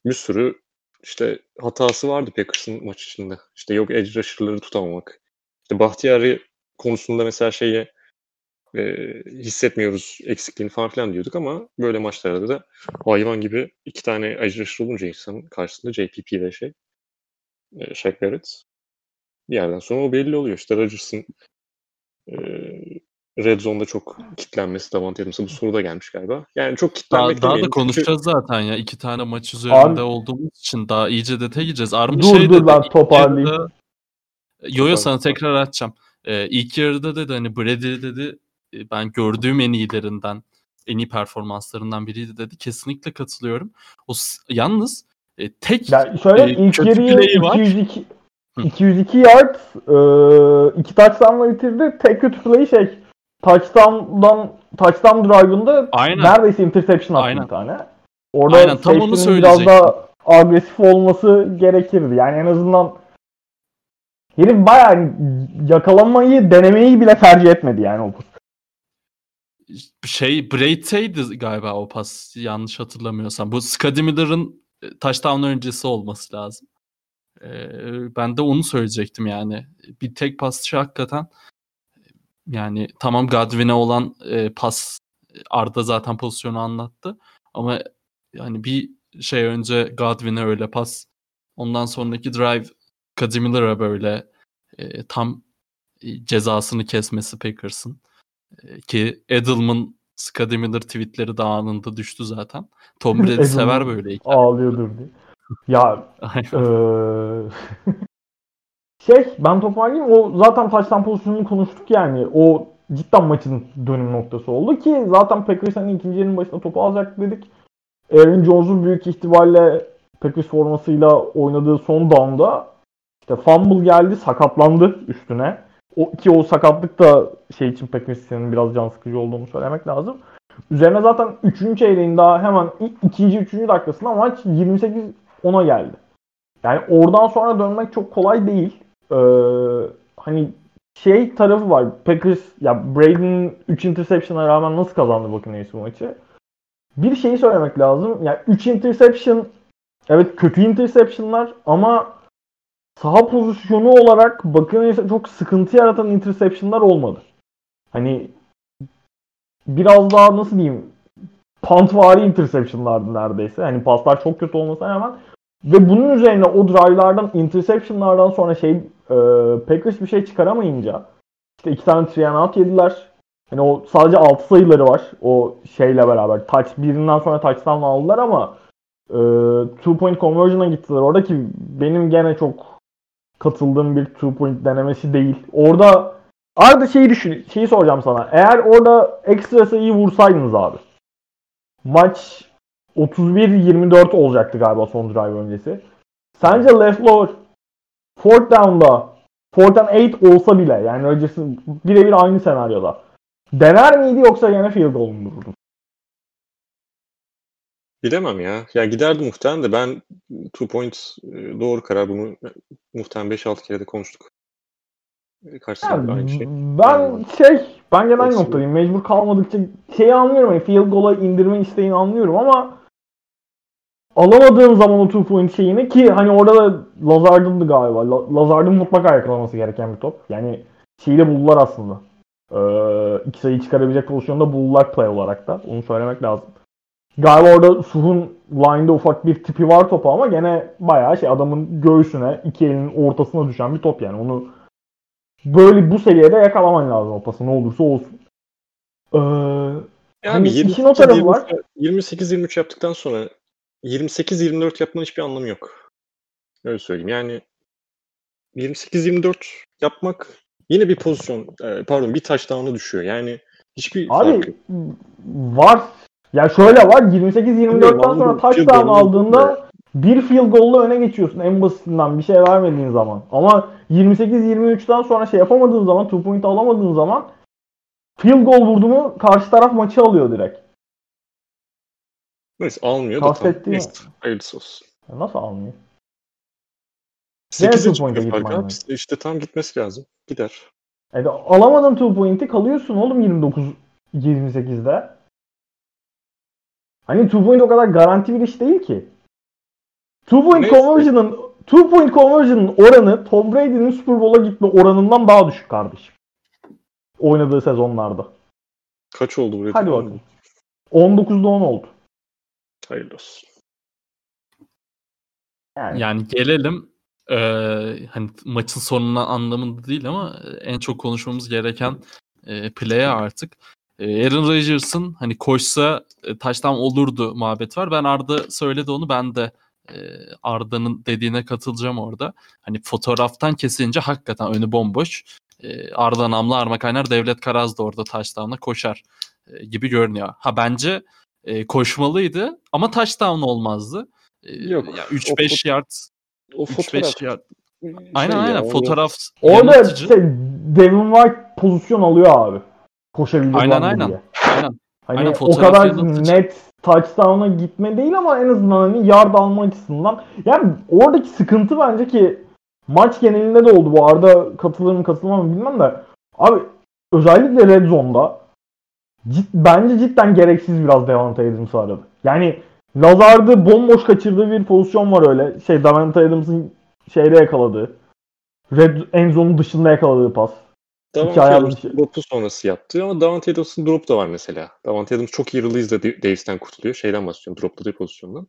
Bir sürü işte hatası vardı Packers'ın maç içinde. İşte yok edge rusher'ları tutamamak. İşte Bahtiyari konusunda mesela şeyi e, hissetmiyoruz eksikliğini falan filan diyorduk ama böyle maçlarda da hayvan gibi iki tane edge rusher olunca insanın karşısında JPP ve şey e, Shaq Barrett bir yerden sonra o belli oluyor. İşte Rodgers'ın e, Red Zone'da çok kitlenmesi Davante Adams'a bu soru da gelmiş galiba. Yani çok kitlenmek Daha, daha da demeyelim çünkü- konuşacağız zaten ya. iki tane maç üzerinde Abi- olduğumuz için daha iyice detaya gireceğiz. Armut Dur, şey dur dedi, ben toparlayayım. yarıda- Yo yo sana tekrar açacağım. Ee, ilk yarıda dedi hani Brady dedi e, ben gördüğüm en iyilerinden en iyi performanslarından biriydi dedi. Kesinlikle katılıyorum. O s- yalnız e, tek Ya şöyle e, ilk kötü yarıyı play'i var. 202 Hı. 202 yard e, iki touchdown'la bitirdi. Tek kötü play şey touchdown'dan touchdown drive'ında Aynen. neredeyse interception attı Aynen. bir tane. Orada Aynen, tam onu biraz daha agresif olması gerekirdi. Yani en azından herif bayağı yakalanmayı denemeyi bile tercih etmedi yani o pozisyon. şey Brady'ydi galiba o pas yanlış hatırlamıyorsam. Bu Scotty Miller'ın e, touchdown öncesi olması lazım. Ee, ben de onu söyleyecektim yani. Bir tek pasçı hakikaten yani tamam Godwin'e olan e, pas Arda zaten pozisyonu anlattı ama yani bir şey önce Godwin'e öyle pas ondan sonraki drive Miller'a böyle e, tam e, cezasını kesmesi Packers'ın. E, ki Edelman, Miller tweetleri de anında düştü zaten. Tom Brady sever böyle hikaye. Ağlıyordur diye. Ya eee, şey ben toparlayayım. O zaten taştan pozisyonunu konuştuk yani. O cidden maçın dönüm noktası oldu ki zaten Packers hani ikinci yarının başında topu alacak dedik. Aaron Jones'un büyük ihtimalle Packers formasıyla oynadığı son down'da işte fumble geldi, sakatlandı üstüne. O, ki o sakatlık da şey için Packers'ın biraz can sıkıcı olduğunu söylemek lazım. Üzerine zaten 3. çeyreğin daha hemen ilk ikinci 3. dakikasında maç 28-10'a geldi. Yani oradan sonra dönmek çok kolay değil. Ee, hani şey tarafı var. Packers ya Brady'nin 3 interception'a rağmen nasıl kazandı Buccaneers bu maçı? Bir şeyi söylemek lazım. Yani 3 interception evet kötü interception'lar ama saha pozisyonu olarak Buccaneers'e çok sıkıntı yaratan interception'lar olmadı. Hani biraz daha nasıl diyeyim pantvari interception'lardı neredeyse. Hani paslar çok kötü olmasına rağmen ve bunun üzerine o drive'lardan interception'lardan sonra şey e, Packers bir şey çıkaramayınca işte iki tane three out yediler. Hani o sadece 6 sayıları var. O şeyle beraber. Touch birinden sonra touchdown aldılar ama e, two point conversion'a gittiler. Orada ki benim gene çok katıldığım bir two point denemesi değil. Orada Arada şeyi düşün, şeyi soracağım sana. Eğer orada ekstra sayıyı vursaydınız abi. Maç 31-24 olacaktı galiba son drive öncesi. Sence LeFleur fourth down'da fourth and 8 olsa bile yani Rodgers'ın birebir aynı senaryoda dener miydi yoksa yine field goal mu vururdu? Bilemem ya. Ya giderdi muhtemelen de ben two point e, doğru karar bunu muhtemelen 5-6 kere de konuştuk. E, Kaç Yani aynı şey. ben şey ben gene aynı Olsun. noktadayım. Mecbur kalmadıkça şeyi anlıyorum. Hani field goal'a indirme isteğini anlıyorum ama alamadığım zaman o two point şeyini ki hani orada da Lazard'ındı galiba. La- Lazard'ın mutlaka yakalaması gereken bir top. Yani şeyi de buldular aslında. Ee, iki sayı çıkarabilecek pozisyonda buldular play olarak da. Onu söylemek lazım. Galiba orada Suh'un line'da ufak bir tipi var topu ama gene bayağı şey adamın göğsüne iki elinin ortasına düşen bir top yani. Onu böyle bu seviyede yakalaman lazım o pası ne olursa olsun. Ee, Ya Hani abi işin o tarafı var. 28-23 yaptıktan sonra 28-24 yapmanın hiçbir anlamı yok. Öyle söyleyeyim. Yani 28-24 yapmak yine bir pozisyon, e, pardon bir touchdown'a düşüyor. Yani hiçbir farkı Abi yok. var. Ya şöyle var 28-24'ten sonra touchdown field goal aldığında bir field goal'la öne geçiyorsun en basitinden bir şey vermediğin zaman. Ama 28-23'ten sonra şey yapamadığın zaman, two point alamadığın zaman field goal vurdu mu karşı taraf maçı alıyor direkt. Neyse almıyor da tam. Kastettiğim- hayırlısı olsun. Nasıl almıyor? 8'e two point'e çıkıyor fark gitmen abi. İşte, tam gitmesi lazım. Gider. Yani alamadın two point'i kalıyorsun oğlum 29-28'de. Hani two point o kadar garanti bir iş değil ki. Two point Neyse. conversion'ın two point conversion'ın oranı Tom Brady'nin Super Bowl'a gitme oranından daha düşük kardeşim. Oynadığı sezonlarda. Kaç oldu buraya? Hadi bakalım. 19'da 10 oldu. Hayırlı olsun. Yani, Yani gelelim eee, hani maçın sonuna anlamında değil ama en çok konuşmamız gereken eee play'e artık. Eee, Aaron Rodgers'ın hani koşsa e, taştan olurdu muhabbet var. Ben Arda söyledi onu ben de eee, Arda'nın dediğine katılacağım orada. Hani fotoğraftan kesince hakikaten önü bomboş. Eee, Arda Namlı Arma Kaynar Devlet Karaz da orada touchdown'a koşar e, gibi görünüyor. Ha bence e, koşmalıydı ama touchdown olmazdı. E, Yok, Ya o 3-5 yard O 3-5 fotoğraf. yard. şey Aynen ya, fotoğraf orada yanıltıcı. şey, Devin White pozisyon alıyor abi. Koşabilecek Aynen, aynen. diye. Aynen. Hani Aynen, o kadar yanıltıcı. net touchdown'a gitme değil ama en azından hani yard alma açısından. Yani oradaki sıkıntı bence ki maç genelinde de oldu bu arada katılır mı katılmam mı bilmem de. Abi özellikle red zone'da cid, bence cidden gereksiz biraz Devante Adams'ı aradı. Yani Lazard'ı bomboş kaçırdığı bir pozisyon var öyle. Şey Davante Adams'ın şeyde yakaladığı. Red end zone'un dışında yakaladığı pas. Davante Hikaye Adams alışı. drop'u sonrası yaptı ama Davante Adams'ın drop da var mesela. Davante Adams çok iyi release'de Davis'ten kurtuluyor. Şeyden bahsediyorum. Dropladığı pozisyondan.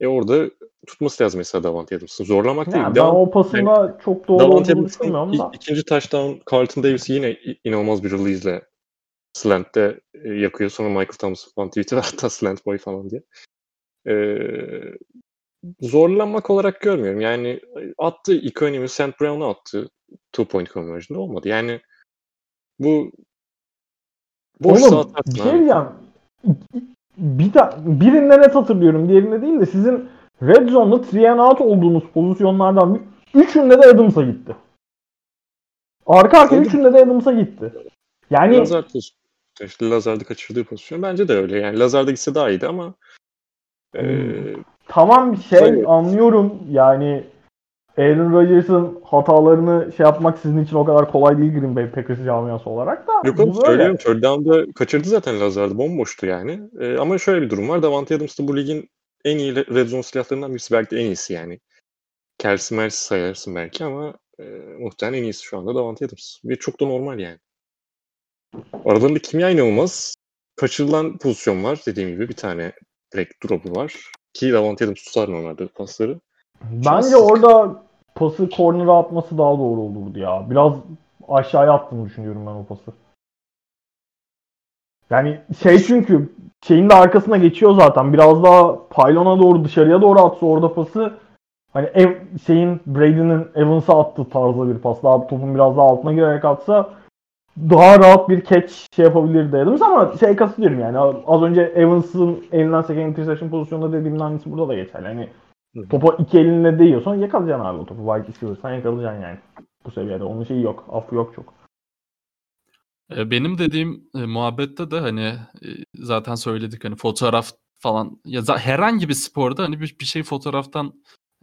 E orada tutması lazım mesela Davante Adams'ın. Zorlamak değil. Yani ben Devam- o pasında çok doğru Davante olduğunu Adams'ın düşünmüyorum da. ikinci touchdown Carlton Davis yine inanılmaz bir release'le slant'te e, yakıyor. Sonra Michael Thomas falan tweet'e hatta slant boy falan diye. Ee, zorlanmak olarak görmüyorum. Yani attı Economy, St. Brown'a attı two point conversion'da olmadı. Yani bu boş Oğlum saat bir şey diyeceğim. Bir ta- birinde net hatırlıyorum. Diğerinde değil de sizin Red Zone'da three and out olduğunuz pozisyonlardan bir- üçünde de Adams'a gitti. Arka Oldu. üçünde de Adams'a gitti. Yani. İşte Lazard'ı kaçırdığı pozisyon. Bence de öyle. Yani Lazard'a gitse daha iyiydi ama ee, tamam şey Tabii. anlıyorum. Yani Aaron Rodgers'ın hatalarını şey yapmak sizin için o kadar kolay değil Green Bay Packers camiası olarak da. Yok oğlum söylüyorum. Third down'da kaçırdı zaten Lazard'ı. Bomboştu yani. Ee, ama şöyle bir durum var. Davante Adams da bu ligin en iyi red zone silahlarından birisi. Belki de en iyisi yani. Kelsey Mercy sayarsın belki ama e, muhtemelen en iyisi şu anda Davante Adams. Ve çok da normal yani. Aralarında kimya inanılmaz. Kaçırılan pozisyon var. Dediğim gibi bir tane direkt drop'u var. Ki Davante Adams tutar normalde pasları. Bence Şanssızlık. orada pası corner'a atması daha doğru olurdu ya. Biraz aşağıya attığını düşünüyorum ben o pası. Yani şey çünkü şeyin de arkasına geçiyor zaten. Biraz daha pylona doğru dışarıya doğru atsa orada pası hani ev, şeyin Brady'nin Evans'a attığı tarzda bir pas. Daha topun biraz daha altına girerek atsa daha rahat bir catch şey yapabilirdi Adams ama şey katılıyorum yani az önce Evans'ın elinden seken interception pozisyonunda dediğimin aynısı burada da geçerli. Hani topa iki elinle değiyorsan yakalayacaksın abi o topu. Wide receiver'san yakalayacaksın yani. Bu seviyede. Onun şeyi yok. Affı yok çok. E, Benim dediğim e, muhabbette de hani e, zaten söyledik hani fotoğraf falan ya herhangi bir sporda hani bir, bir şey fotoğraftan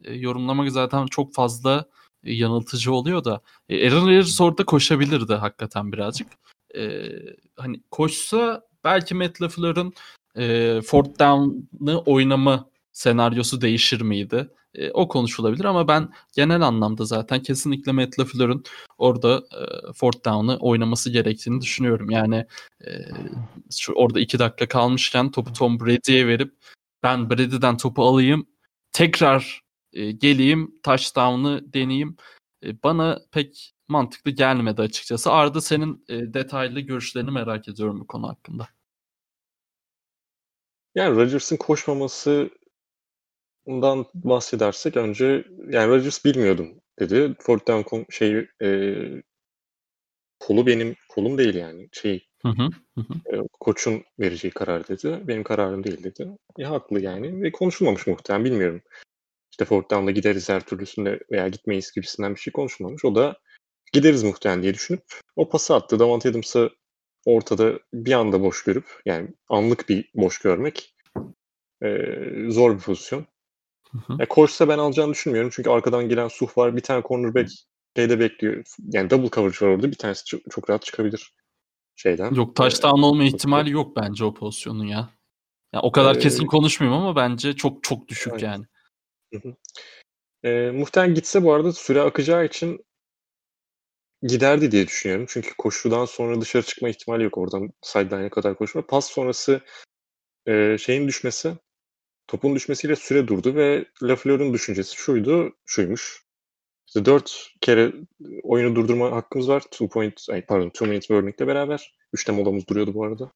e, yorumlamak zaten çok fazla e, yanıltıcı oluyor da e, Aaron Rodgers orada koşabilirdi hakikaten birazcık. E, hani koşsa belki Matt LaFleur'ın e, fourth down'ı oynama senaryosu değişir miydi? E, o konuşulabilir ama ben genel anlamda zaten kesinlikle Matt LaFleur'ın orada e, fourth down'ı oynaması gerektiğini düşünüyorum. Yani e, şu orada iki dakika kalmışken topu Tom Brady'ye verip ben Brady'den topu alayım tekrar e, geleyim touchdown'ı deneyeyim E, bana pek mantıklı gelmedi açıkçası. Arda senin e, detaylı görüşlerini merak ediyorum bu konu hakkında. Yani Rodgers'ın koşmamasından bahsedersek önce yani Rodgers bilmiyordum dedi. Fourth down şey e, kolu benim kolum değil yani. Şey Hı hı. e, koçun vereceği karar dedi. Benim kararım değil dedi. Ya haklı yani ve konuşulmamış muhtemelen bilmiyorum. İşte fourth down'da gideriz her türlüsünde veya gitmeyiz gibisinden bir şey konuşulmamış. O da gideriz muhtemelen diye düşünüp o pası attı. Davante Adams'ı ortada bir anda boş görüp yani anlık bir boş görmek e, zor bir pozisyon. Hı hı. Ya koşsa ben alacağını düşünmüyorum. Çünkü arkadan gelen Suh var. Bir tane cornerback şeyde bekliyor. Yani double coverage var orada. Bir tanesi çok, çok rahat çıkabilir şeyden. Yok touchdown olma ihtimali yok bence o pozisyonun ya. Ya o kadar Ee, kesin konuşmayayım ama bence çok çok düşük evet. yani. E, muhtemelen gitse bu arada süre akacağı için giderdi diye düşünüyorum. Çünkü koşudan sonra dışarı çıkma ihtimali yok. Oradan sideline'e kadar koşma. Pas sonrası e, şeyin düşmesi, topun düşmesiyle süre durdu ve Lafleur'un düşüncesi şuydu, şuymuş. İşte dört kere oyunu durdurma hakkımız var. Two point, ay pardon, two minute warning'le beraber. Üçte molamız duruyordu bu arada.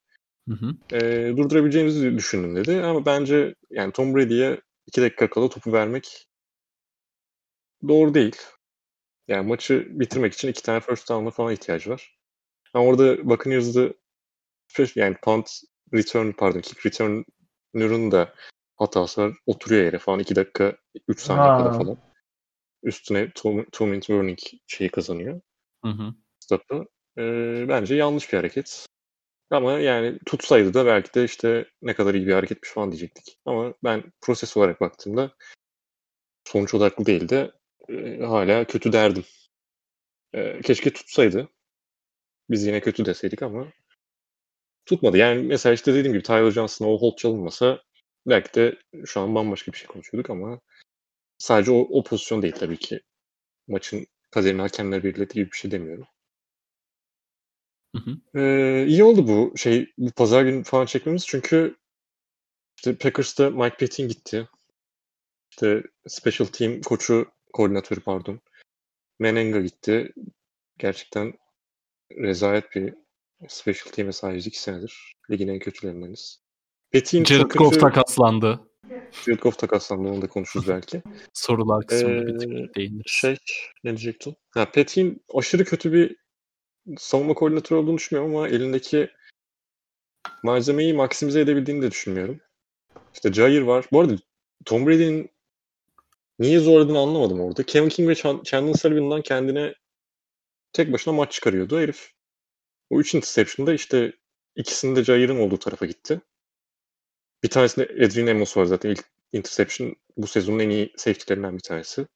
Hı hı. E, durdurabileceğimizi düşündüm dedi. Ama bence yani Tom Brady'ye iki dakika kala topu vermek doğru değil. Yani maçı bitirmek için iki tane first down'a falan ihtiyacı var. Ha orada Buccaneers'da yani punt return pardon kick return'ün da hatası var. Oturuyor yere falan 2 dakika 3 saniye Ha. kadar falan. Üstüne 2 minute warning şeyi kazanıyor. Hı hı. Stop'ı. Ee, bence yanlış bir hareket. Ama yani tutsaydı da belki de işte ne kadar iyi bir hareketmiş falan diyecektik. Ama ben proses olarak baktığımda sonuç odaklı değil de e, hala kötü derdim. E, keşke tutsaydı. Biz yine kötü deseydik ama tutmadı. Yani mesela işte dediğim gibi Tyler Johnson'a o hold çalınmasa belki de şu an bambaşka bir şey konuşuyorduk ama sadece o, o pozisyon değil tabii ki. Maçın kaderini hakemler belirlediği gibi bir şey demiyorum. Hı hı. Ee, iyi oldu bu şey bu pazar günü falan çekmemiz çünkü işte Packers'ta Mike Petin gitti. İşte special team koçu, koordinatörü pardon. Menenga gitti. Gerçekten rezalet bir special team'e sahibiz iki senedir. Ligin en kötülerindeniz. Petin Jared Goff kötü. takaslandı. Jared Goff takaslandı. Onu da konuşuruz belki. Sorular kısmında bir Ee, tık değiniriz. Şey, ne diyecektim? Ha, Petin aşırı kötü bir savunma koordinatörü olduğunu düşünmüyorum ama elindeki malzemeyi maksimize edebildiğini de düşünmüyorum. İşte Jair var. Bu arada Tom Brady'nin niye zorladığını anlamadım orada. Kevin King ve Chan- Chandler Sullivan'dan kendine tek başına maç çıkarıyordu herif. O üç interception'da işte ikisinde Jair'in olduğu tarafa gitti. Bir tanesinde Adrian Amos var zaten ilk interception bu sezonun en iyi safety'lerinden bir tanesi.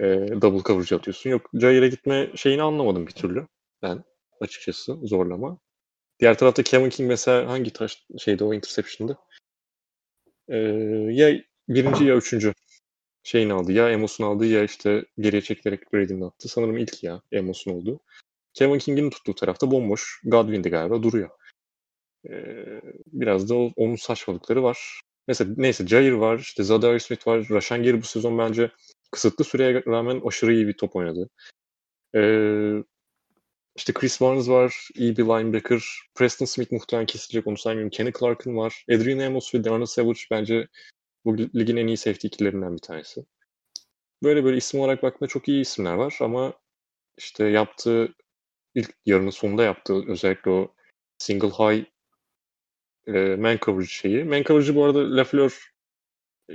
Ee, double coverage atıyorsun. Yok Jair'e gitme şeyini anlamadım bir türlü. Ben açıkçası zorlama. Diğer tarafta Kevin King mesela hangi taş şeyde o interception'da? Ee, ya birinci ya üçüncü şeyini aldı. Ya Amos'un aldı ya işte geriye çekilerek Brady'nin attı. Sanırım ilk ya Amos'un oldu. Kevin King'in tuttuğu tarafta bomboş. Godwin'di galiba duruyor. Ee, biraz da onun saçmalıkları var. Mesela neyse Jair var, işte Zadar Smith var. Rashan Gary bu sezon bence kısıtlı süreye rağmen aşırı iyi bir top oynadı. Ee, işte Chris Barnes var, iyi bir linebacker. Preston Smith muhtemelen kesilecek onu saymıyorum. Kenny Clark'ın var. Adrian Amos ve Darnell Savage bence bu ligin en iyi safety ikilerinden bir tanesi. Böyle böyle isim olarak baktığında çok iyi isimler var ama işte yaptığı ilk yarının sonunda yaptığı özellikle o single high e, man coverage şeyi. Man coverage'ı bu arada Lafleur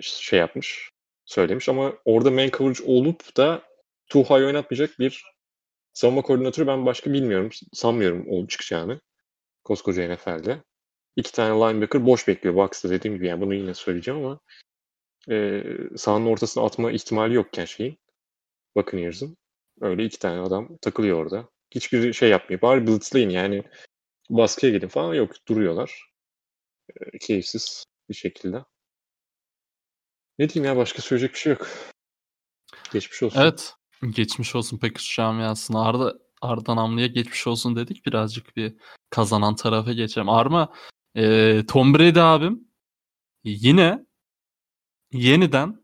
şey yapmış, söylemiş ama orada man coverage olup da too high oynatmayacak bir savunma koordinatörü ben başka bilmiyorum. Sanmıyorum o çıkacağını. Koskoca NFL'de. İki tane linebacker boş bekliyor box'ta dediğim gibi. Yani bunu yine söyleyeceğim ama e, sahanın ortasına atma ihtimali yokken şeyin Buccaneers'ın. Öyle iki tane adam takılıyor orada. Hiçbir şey yapmıyor. Bari blitzleyin yani baskıya gidin falan yok. Duruyorlar. E, keyifsiz bir şekilde. Ne diyeyim ya başka söyleyecek bir şey yok. Geçmiş olsun. Evet. Geçmiş olsun Packers camiasına. Arda Arda Namlı'ya geçmiş olsun dedik. Birazcık bir kazanan tarafa geçelim. Arma e, Tom Brady abim yine yeniden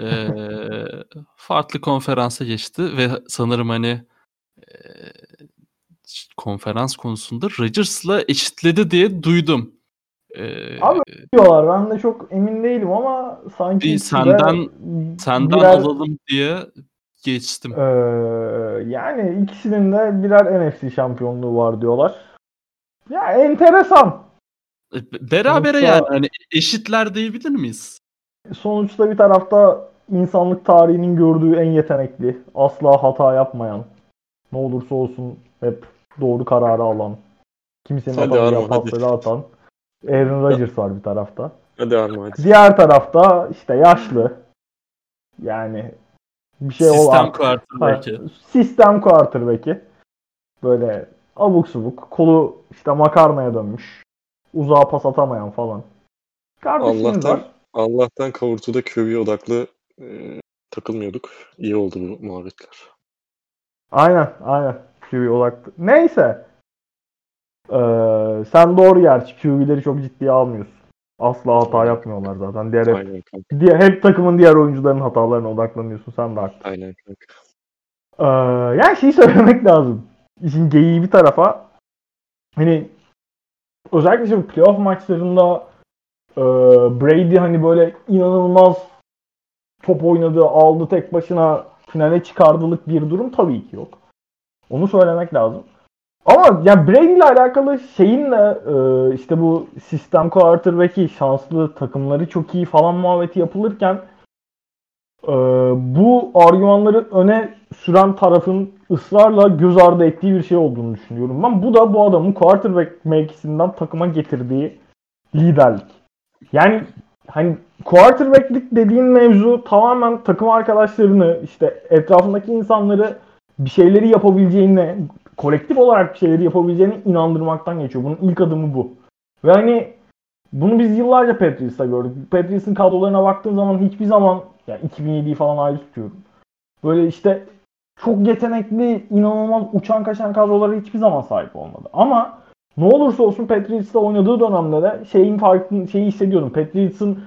e, farklı konferansa geçti ve sanırım hani e, konferans konusunda Rodgers'la eşitledi diye duydum. E, Abi, diyorlar. Ben de çok emin değilim ama sanki Bir senden- senden birer, alalım diye geçtim. eee, yani ikisinin de birer NFC şampiyonluğu var diyorlar. Ya enteresan. E, be- Berabere Sonuçta- yani hani eşitler diyebilir miyiz? Sonuçta bir tarafta insanlık tarihinin gördüğü en yetenekli, asla hata yapmayan, ne olursa olsun hep doğru kararı alan, kimsenin hadi. pasları atan Aaron Rodgers var bir tarafta. Hadi Arma hadi. Diğer tarafta işte yaşlı. Yani bir şey Sistem olan quarterback'i. Ha, sistem quarterback'i. Böyle abuk subuk. Kolu işte makarnaya dönmüş. Uzağa pas atamayan falan. Kardeşimiz Allah'tan- var. Allah'tan kavurtuda QB odaklı e, takılmıyorduk. İyi oldu bu muhabbetler. Aynen aynen. QB odaklı. Neyse. Ee, sen doğru gerçi. QB'leri çok ciddiye almıyorsun. Asla hata yapmıyorlar zaten. Diğer hep, Aynen kanka. diğer, hep takımın diğer oyuncuların hatalarına odaklanıyorsun. Sen de haklısın. Aynen kanka. Ee, yani şeyi söylemek lazım. İşin geyiği bir tarafa hani özellikle şimdi playoff maçlarında e, Brady hani böyle inanılmaz top oynadı, aldı tek başına finale çıkardılık bir durum tabii ki yok. Onu söylemek lazım. Ama yani Brady ile alakalı şeyin de e, işte bu sistem quarterback'i şanslı takımları çok iyi falan muhabbeti yapılırken e, bu argümanları öne süren tarafın ısrarla göz ardı ettiği bir şey olduğunu düşünüyorum. Ben bu da bu adamın quarterback mevkisinden takıma getirdiği liderlik. Yani hani quarterback'lik dediğin mevzu tamamen takım arkadaşlarını işte etrafındaki insanları bir şeyleri yapabileceğine kolektif olarak bir şeyleri yapabileceğine inandırmaktan geçiyor. Bunun ilk adımı bu. Ve hani bunu biz yıllarca Patriots'ta gördük. Patriots'ın kadrolarına baktığın zaman hiçbir zaman yani 2007'yi falan ayrı tutuyorum. Böyle işte çok yetenekli, inanılmaz uçan kaçan kadrolara hiçbir zaman sahip olmadı. Ama ne olursa olsun Patriots'ta oynadığı dönemde de şeyin farkını şeyi hissediyorum. Patriots'ın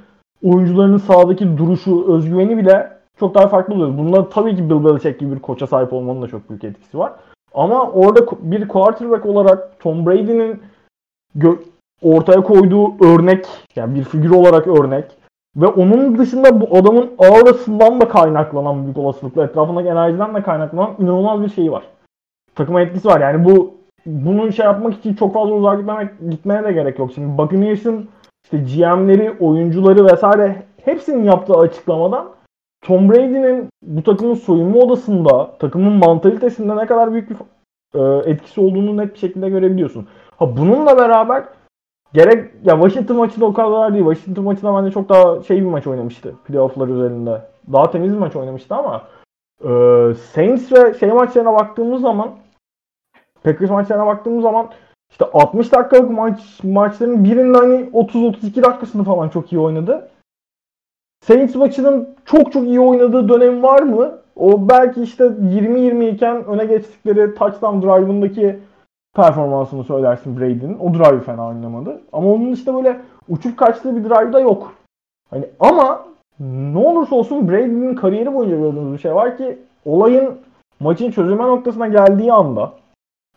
oyuncularının sahadaki duruşu, özgüveni bile çok daha farklı oluyor. Bunda tabii ki Bill Belichick gibi bir koça sahip olmanın da çok büyük etkisi var. Ama orada bir quarterback olarak Tom Brady'nin ortaya koyduğu örnek, yani bir figür olarak örnek ve onun dışında bu adamın aurasından da kaynaklanan büyük olasılıkla etrafındaki enerjiden de kaynaklanan inanılmaz bir şeyi var. Takıma etkisi var. Yani bu bunu şey yapmak için çok fazla uzağa gitmemek, gitmeye de gerek yok. Şimdi Buccaneers'ın işte GM'leri, oyuncuları vesaire hepsinin yaptığı açıklamadan Tom Brady'nin bu takımın soyunma odasında, takımın mantalitesinde ne kadar büyük bir e, etkisi olduğunu net bir şekilde görebiliyorsun. Ha bununla beraber gerek ya Washington maçında o kadar değil. Washington maçında bence çok daha şey bir maç oynamıştı playoff'lar üzerinde. Daha temiz bir maç oynamıştı ama e, Saints ve şey maçlarına baktığımız zaman Packers maçlarına baktığımız zaman işte 60 dakikalık maç maçların birinde hani 30-32 dakikasını falan çok iyi oynadı. Saints maçının çok çok iyi oynadığı dönem var mı? O belki işte 20-20 iken öne geçtikleri touchdown drive'ındaki performansını söylersin Brady'nin. O drive fena oynamadı. Ama onun işte böyle uçup kaçtığı bir drive da yok. Hani ama ne olursa olsun Brady'nin kariyeri boyunca gördüğümüz bir şey var ki olayın maçın çözülme noktasına geldiği anda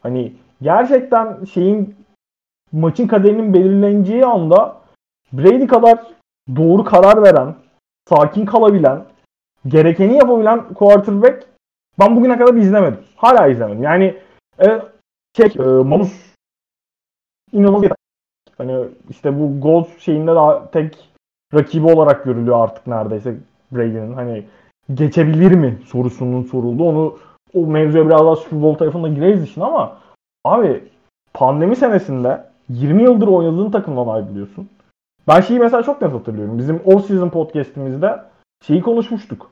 hani gerçekten şeyin maçın kaderinin belirleneceği anda Brady kadar doğru karar veren, sakin kalabilen, gerekeni yapabilen quarterback ben bugüne kadar izlemedim. Hala izlemedim. Yani e, şey, e, Manus inanılmaz bir Hani işte bu gol şeyinde daha tek rakibi olarak görülüyor artık neredeyse Brady'nin. Hani geçebilir mi sorusunun soruldu. Onu o mevzuya biraz daha Super Bowl tarafında gireriz işin ama abi pandemi senesinde 20 yıldır oynadığın takımdan ayrılıyorsun. Ben şeyi mesela çok net hatırlıyorum. Bizim All Season podcast'imizde şeyi konuşmuştuk.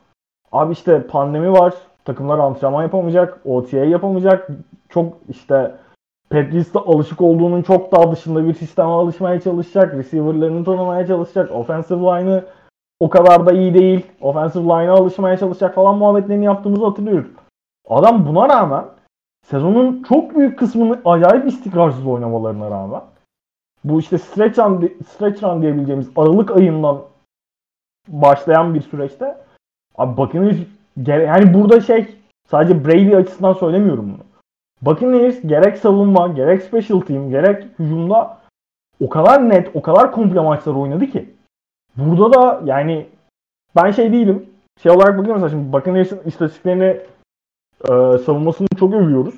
Abi işte pandemi var. Takımlar antrenman yapamayacak. OTA yapamayacak. Çok işte Patriots'ta alışık olduğunun çok daha dışında bir sisteme alışmaya çalışacak. Receiver'larını tanımaya çalışacak. Offensive line'ı o kadar da iyi değil. Offensive line'a alışmaya çalışacak falan muhabbetlerini yaptığımızı hatırlıyorum. Adam buna rağmen sezonun çok büyük kısmını acayip istikrarsız oynamalarına rağmen bu işte stretch run, stretch run diyebileceğimiz Aralık ayından başlayan bir süreçte abi Buccaneers yani burada şey sadece Brady açısından söylemiyorum bunu. Buccaneers gerek savunma, gerek special team, gerek hücumda o kadar net, o kadar komple maçlar oynadı ki. Burada da yani ben şey değilim. Şey olarak bakıyorum mesela şimdi Buccaneers'ın istatistiklerini e, savunmasını çok övüyoruz.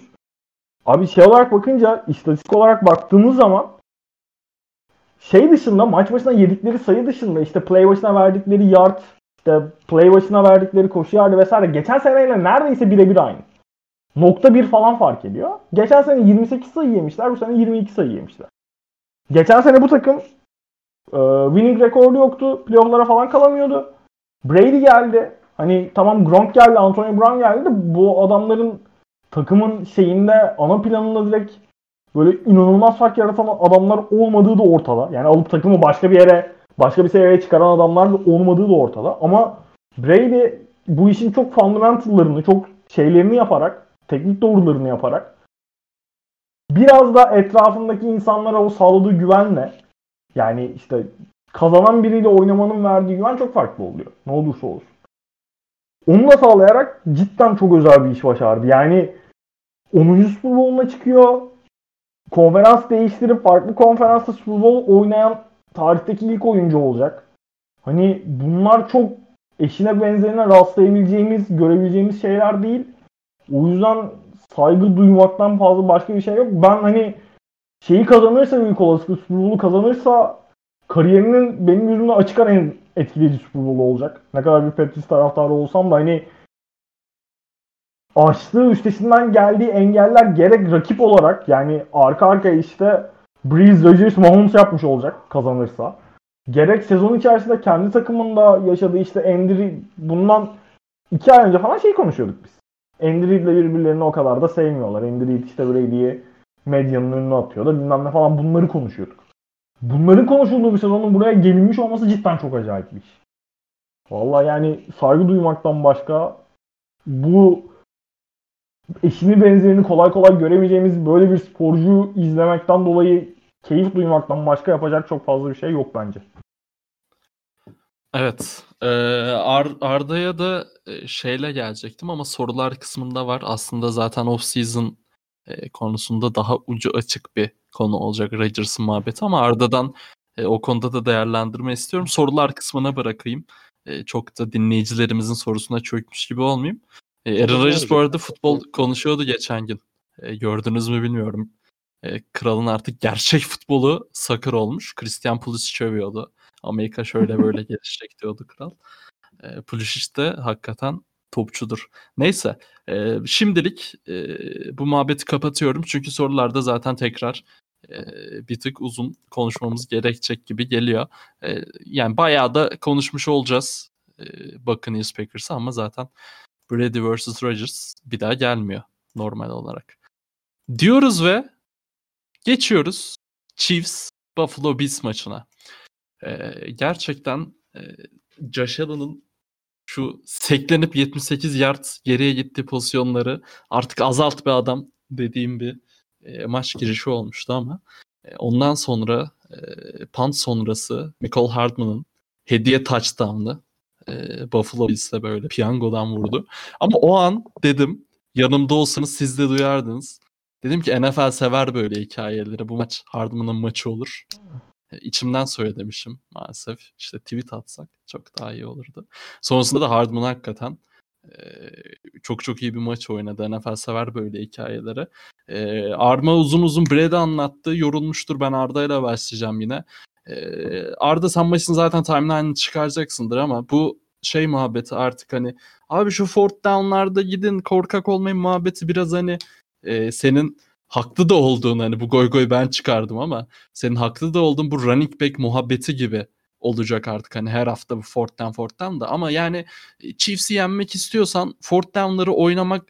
Abi şey olarak bakınca istatistik olarak baktığımız zaman şey dışında maç başına yedikleri sayı dışında işte play başına verdikleri yard işte play başına verdikleri koşu yardı vesaire geçen seneyle neredeyse birebir aynı. Nokta bir falan fark ediyor. Geçen sene 28 sayı yemişler. Bu sene 22 sayı yemişler. Geçen sene bu takım e, winning rekoru yoktu. Playoff'lara falan kalamıyordu. Brady geldi. Hani tamam Gronk geldi, Antonio Brown geldi de bu adamların takımın şeyinde ana planında direkt böyle inanılmaz fark yaratan adamlar olmadığı da ortada. Yani alıp takımı başka bir yere, başka bir seviyeye çıkaran adamlar da olmadığı da ortada. Ama Brady bu işin çok fundamentallarını, çok şeylerini yaparak, teknik doğrularını yaparak biraz da etrafındaki insanlara o sağladığı güvenle yani işte kazanan biriyle oynamanın verdiği güven çok farklı oluyor. Ne olursa olsun. Onu da sağlayarak cidden çok özel bir iş başardı. Yani 10. Super Bowl'una çıkıyor. Konferans değiştirip farklı konferansta Super Bowl oynayan tarihteki ilk oyuncu olacak. Hani bunlar çok eşine benzerine rastlayabileceğimiz, görebileceğimiz şeyler değil. O yüzden saygı duymaktan fazla başka bir şey yok. Ben hani şeyi kazanırsa büyük olasılıkla Super Bowl'u kazanırsa kariyerinin benim yüzümde açık ara en etkileyici Super Bowl olacak. Ne kadar bir Patriots taraftarı olsam da hani aştığı üstesinden geldiği engeller gerek rakip olarak yani arka arkaya işte Breeze, Rodgers, Mahomes yapmış olacak kazanırsa. Gerek sezon içerisinde kendi takımında yaşadığı işte Andy bundan iki ay önce falan şey konuşuyorduk biz. Andy Reid'le birbirlerini o kadar da sevmiyorlar. Andy Reid işte Brady'yi medyanın önüne atıyor da bilmem ne falan bunları konuşuyorduk. Bunların konuşulduğu bir sezonun buraya gelinmiş olması cidden çok acayip bir iş. Valla yani saygı duymaktan başka bu eşini benzerini kolay kolay göremeyeceğimiz böyle bir sporcu izlemekten dolayı keyif duymaktan başka yapacak çok fazla bir şey yok bence. Evet. Ee, Ar- Arda'ya da e, şeyle gelecektim ama sorular kısmında var. Aslında zaten off-season e, konusunda daha ucu açık bir konu olacak Rodgers'ın muhabbeti ama Arda'dan e, o konuda da değerlendirme istiyorum. Sorular kısmına bırakayım. E, çok da dinleyicilerimizin sorusuna çökmüş gibi olmayayım. E, Aaron Rodgers bu arada futbol konuşuyordu geçen gün. E, gördünüz mü bilmiyorum. E, kralın artık gerçek futbolu sakır olmuş. Christian Pulisic övüyordu. Amerika şöyle böyle gelişecek diyordu kral. E, Pulisic de hakikaten topçudur. Neyse e, şimdilik e, bu muhabbeti kapatıyorum. Çünkü sorularda zaten tekrar e, bir tık uzun konuşmamız gerekecek gibi geliyor. E, yani bayağı da konuşmuş olacağız e, Buccaneers Packers'ı ama zaten Brady vs. Rodgers bir daha gelmiyor normal olarak. Diyoruz ve geçiyoruz Chiefs Buffalo Bills maçına. Ee, gerçekten e, Josh Allen'ın şu seklenip 78 yard geriye gittiği pozisyonları artık azalt be adam dediğim bir e, maç girişi olmuştu ama e, ondan sonra e, punt sonrası Michael Hardman'ın hediye touchdown'ı e, Buffalo Bills'e böyle piyangodan vurdu. Ama o an dedim yanımda olsanız siz de duyardınız. Dedim ki NFL sever böyle hikayeleri. Bu maç Hardman'ın maçı olur. E, içimden söylemişim maalesef. İşte tweet atsak çok daha iyi olurdu. Sonrasında da Hardman hakikaten e, çok çok iyi bir maç oynadı. NFL sever böyle hikayeleri. E, Arma uzun uzun Brady anlattı. Yorulmuştur. Ben Arda ile başlayacağım yine. E, Arda sen zaten timeline'ını çıkaracaksındır ama bu şey muhabbeti artık hani abi şu fourth down'larda gidin korkak olmayın muhabbeti biraz hani e, senin haklı da olduğun hani bu goy goy ben çıkardım ama senin haklı da olduğun bu running back muhabbeti gibi olacak artık hani her hafta bu fourth down fourth down da. Ama yani Chiefs'i yenmek istiyorsan fourth down'ları oynamak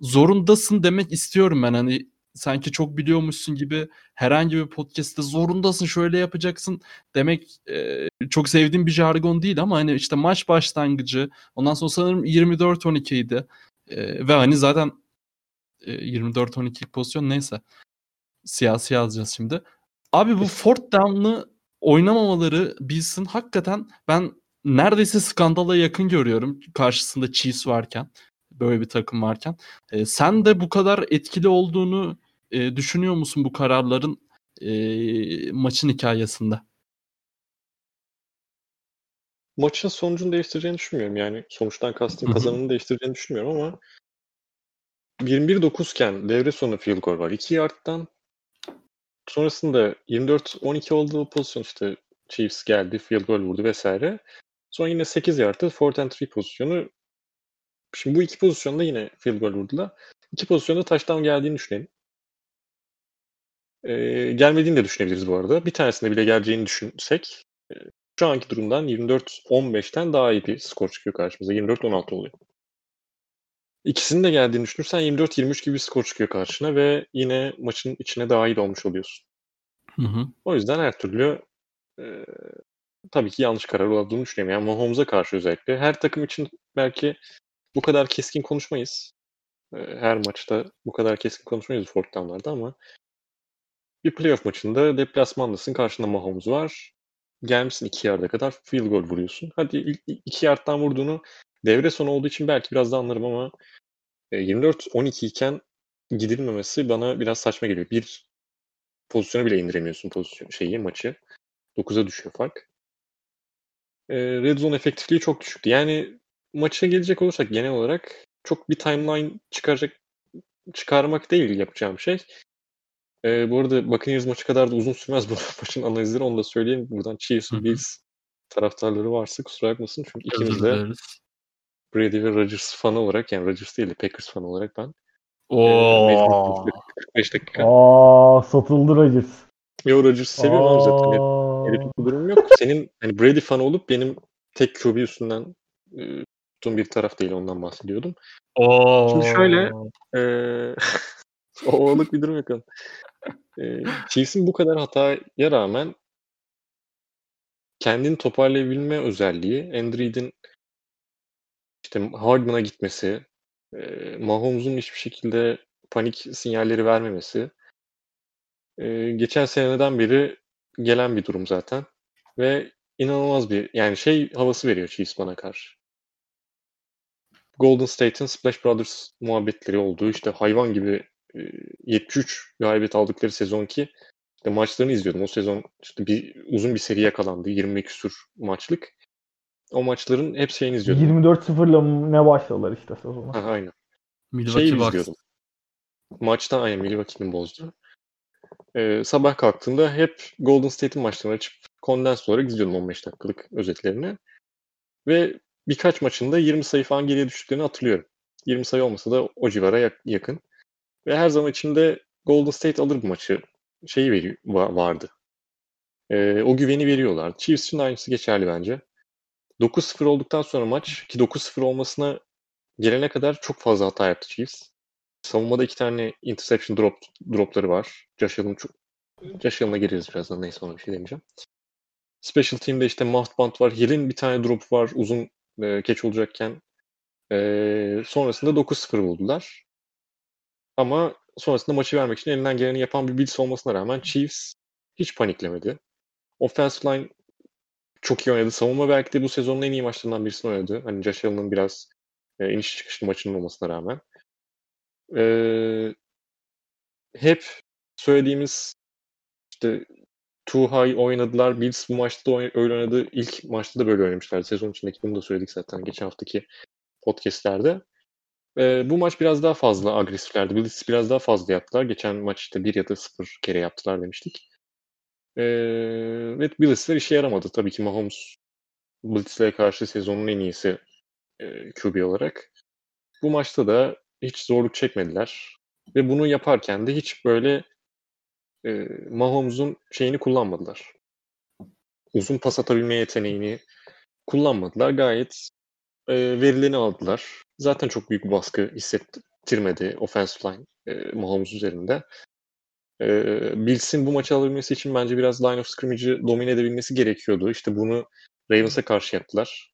zorundasın demek istiyorum ben hani sanki çok biliyormuşsun gibi herhangi bir podcast'te zorundasın şöyle yapacaksın demek e, çok sevdiğim bir jargon değil ama hani işte maç başlangıcı ondan sonra sanırım 24-12 idi e, ve hani zaten 24-12 pozisyon neyse. Siyasi yazacağız şimdi. Abi bu fourth down'lı oynamamaları bilsin hakikaten ben neredeyse skandala yakın görüyorum karşısında Chiefs varken böyle bir takım varken. E, sen de bu kadar etkili olduğunu e, düşünüyor musun bu kararların e, maçın hikayesinde? Maçın sonucunu değiştireceğini düşünmüyorum. Yani sonuçtan kastım kazanımını değiştireceğini düşünmüyorum ama 21-9 iken devre sonu field goal var. 2 yardtan sonrasında 24-12 olduğu pozisyon işte Chiefs geldi, field goal vurdu vesaire. Sonra yine 8 yardta fourth and three pozisyonu. Şimdi bu iki pozisyonda yine field goal vurdular. İki pozisyonda touchdown geldiğini düşünelim. Ee, gelmediğini de düşünebiliriz bu arada. Bir tanesinde bile geleceğini düşünsek e, şu anki durumdan 24-15'ten daha iyi bir skor çıkıyor karşımıza. 24-16 oluyor. İkisinin de geldiğini düşünürsen 24-23 gibi bir skor çıkıyor karşına ve yine maçın içine dahil olmuş oluyorsun. Hı hı. O yüzden her türlü e, tabii ki yanlış karar olduğunu düşünüyorum. Yani Mahomes'a karşı özellikle. Her takım için belki bu kadar keskin konuşmayız. E, her maçta bu kadar keskin konuşmayız fourth down'larda ama bir playoff maçında deplasmandasın. Karşında Mahomes var. Gelmişsin iki yarda kadar field goal vuruyorsun. Hadi ilk iki yardtan vurduğunu devre sonu olduğu için belki biraz da anlarım ama 24-12 iken gidilmemesi bana biraz saçma geliyor. Bir pozisyonu bile indiremiyorsun pozisyon şeyi maçı. 9'a düşüyor fark. E, Red Zone efektifliği çok düşüktü. Yani maça gelecek olursak genel olarak çok bir timeline çıkaracak çıkarmak değil yapacağım şey. E, bu arada Buccaneers maçı kadar da uzun sürmez bu maçın analizleri onu da söyleyeyim. Buradan Chiefs, Bills taraftarları varsa kusura bakmasın. Çünkü ikimiz de Brady ve Rodgers fanı olarak yani Rodgers değil de Packers fanı olarak ben Oo. 45 dakika. Aa satıldı Rodgers. Yo Rodgers'ı seviyorum zaten. Öyle bir durum yok. Senin hani Brady fanı olup benim tek QB üstünden e, tuttuğum bir taraf değil ondan bahsediyordum. Oo. Şimdi şöyle e, oğluk bir durum yok. E, Chiefs'in bu kadar hataya rağmen kendini toparlayabilme özelliği, Andrew işte Hardman'a gitmesi, e, Mahomes'un hiçbir şekilde panik sinyalleri vermemesi e, geçen seneden beri gelen bir durum zaten ve inanılmaz bir yani şey havası veriyor Chiefs bana karşı. Golden State'in Splash Brothers muhabbetleri olduğu işte hayvan gibi 73 galibiyet aldıkları sezon ki işte maçlarını izliyordum. O sezon işte bir uzun bir seri yakalandı. 20 küsur maçlık. O maçların hep şeyini izliyordum. 24-0'la ne başladılar işte sezona. Ha, aynen. Milwaukee Şeyi Bucks. izliyordum. Maçtan aynen Milwaukee'nin bozdu. Ee, sabah kalktığımda hep Golden State'in maçlarını açıp kondens olarak izliyordum 15 dakikalık özetlerini. Ve birkaç maçında 20 sayı falan geriye düştüklerini hatırlıyorum. 20 sayı olmasa da o civara yak- yakın. Ve her zaman içinde Golden State alır bu maçı şeyi va- vardı. Ee, o güveni veriyorlar. Chiefs için aynısı geçerli bence. 9-0 olduktan sonra maç ki 9-0 olmasına gelene kadar çok fazla hata yaptı Chiefs. Savunmada iki tane interception drop, dropları var. Josh Allen çok... Josh Allen'a gireriz birazdan. Neyse ona bir şey demeyeceğim. Special Team'de işte Maft Band var. Hill'in bir tane drop var uzun e, catch olacakken. E, sonrasında 9-0 buldular. Ama sonrasında maçı vermek için elinden geleni yapan bir Bills olmasına rağmen Chiefs hiç paniklemedi. Offensive line çok iyi oynadı. Savunma belki de bu sezonun en iyi maçlarından birisini oynadı. Hani Josh Allen'ın biraz e, iniş çıkışlı maçının olmasına rağmen. Ee, hep söylediğimiz işte too high oynadılar. Bills bu maçta da öyle oynadı. İlk maçta da böyle oynamışlar. Sezon içindeki bunu da söyledik zaten geçen haftaki podcastlerde. Ee, bu maç biraz daha fazla agresiflerdi. Bills biraz daha fazla yaptılar. Geçen maç işte 1 ya da 0 kere yaptılar demiştik. Ee, ve Bills'ler işe yaramadı. Tabii ki Mahomes Blitz'lere karşı sezonun en iyisi e, QB olarak. Bu maçta da hiç zorluk çekmediler. Ve bunu yaparken de hiç böyle e, Mahomes'un şeyini kullanmadılar. Uzun pas atabilme yeteneğini kullanmadılar. Gayet e, verilerini aldılar. Zaten çok büyük bir baskı hissettirmedi offensive line e, Mahomes üzerinde. E, Bills'in bu maçı alabilmesi için bence biraz line of scrimmage'ı domine edebilmesi gerekiyordu. İşte bunu Ravens'a karşı yaptılar.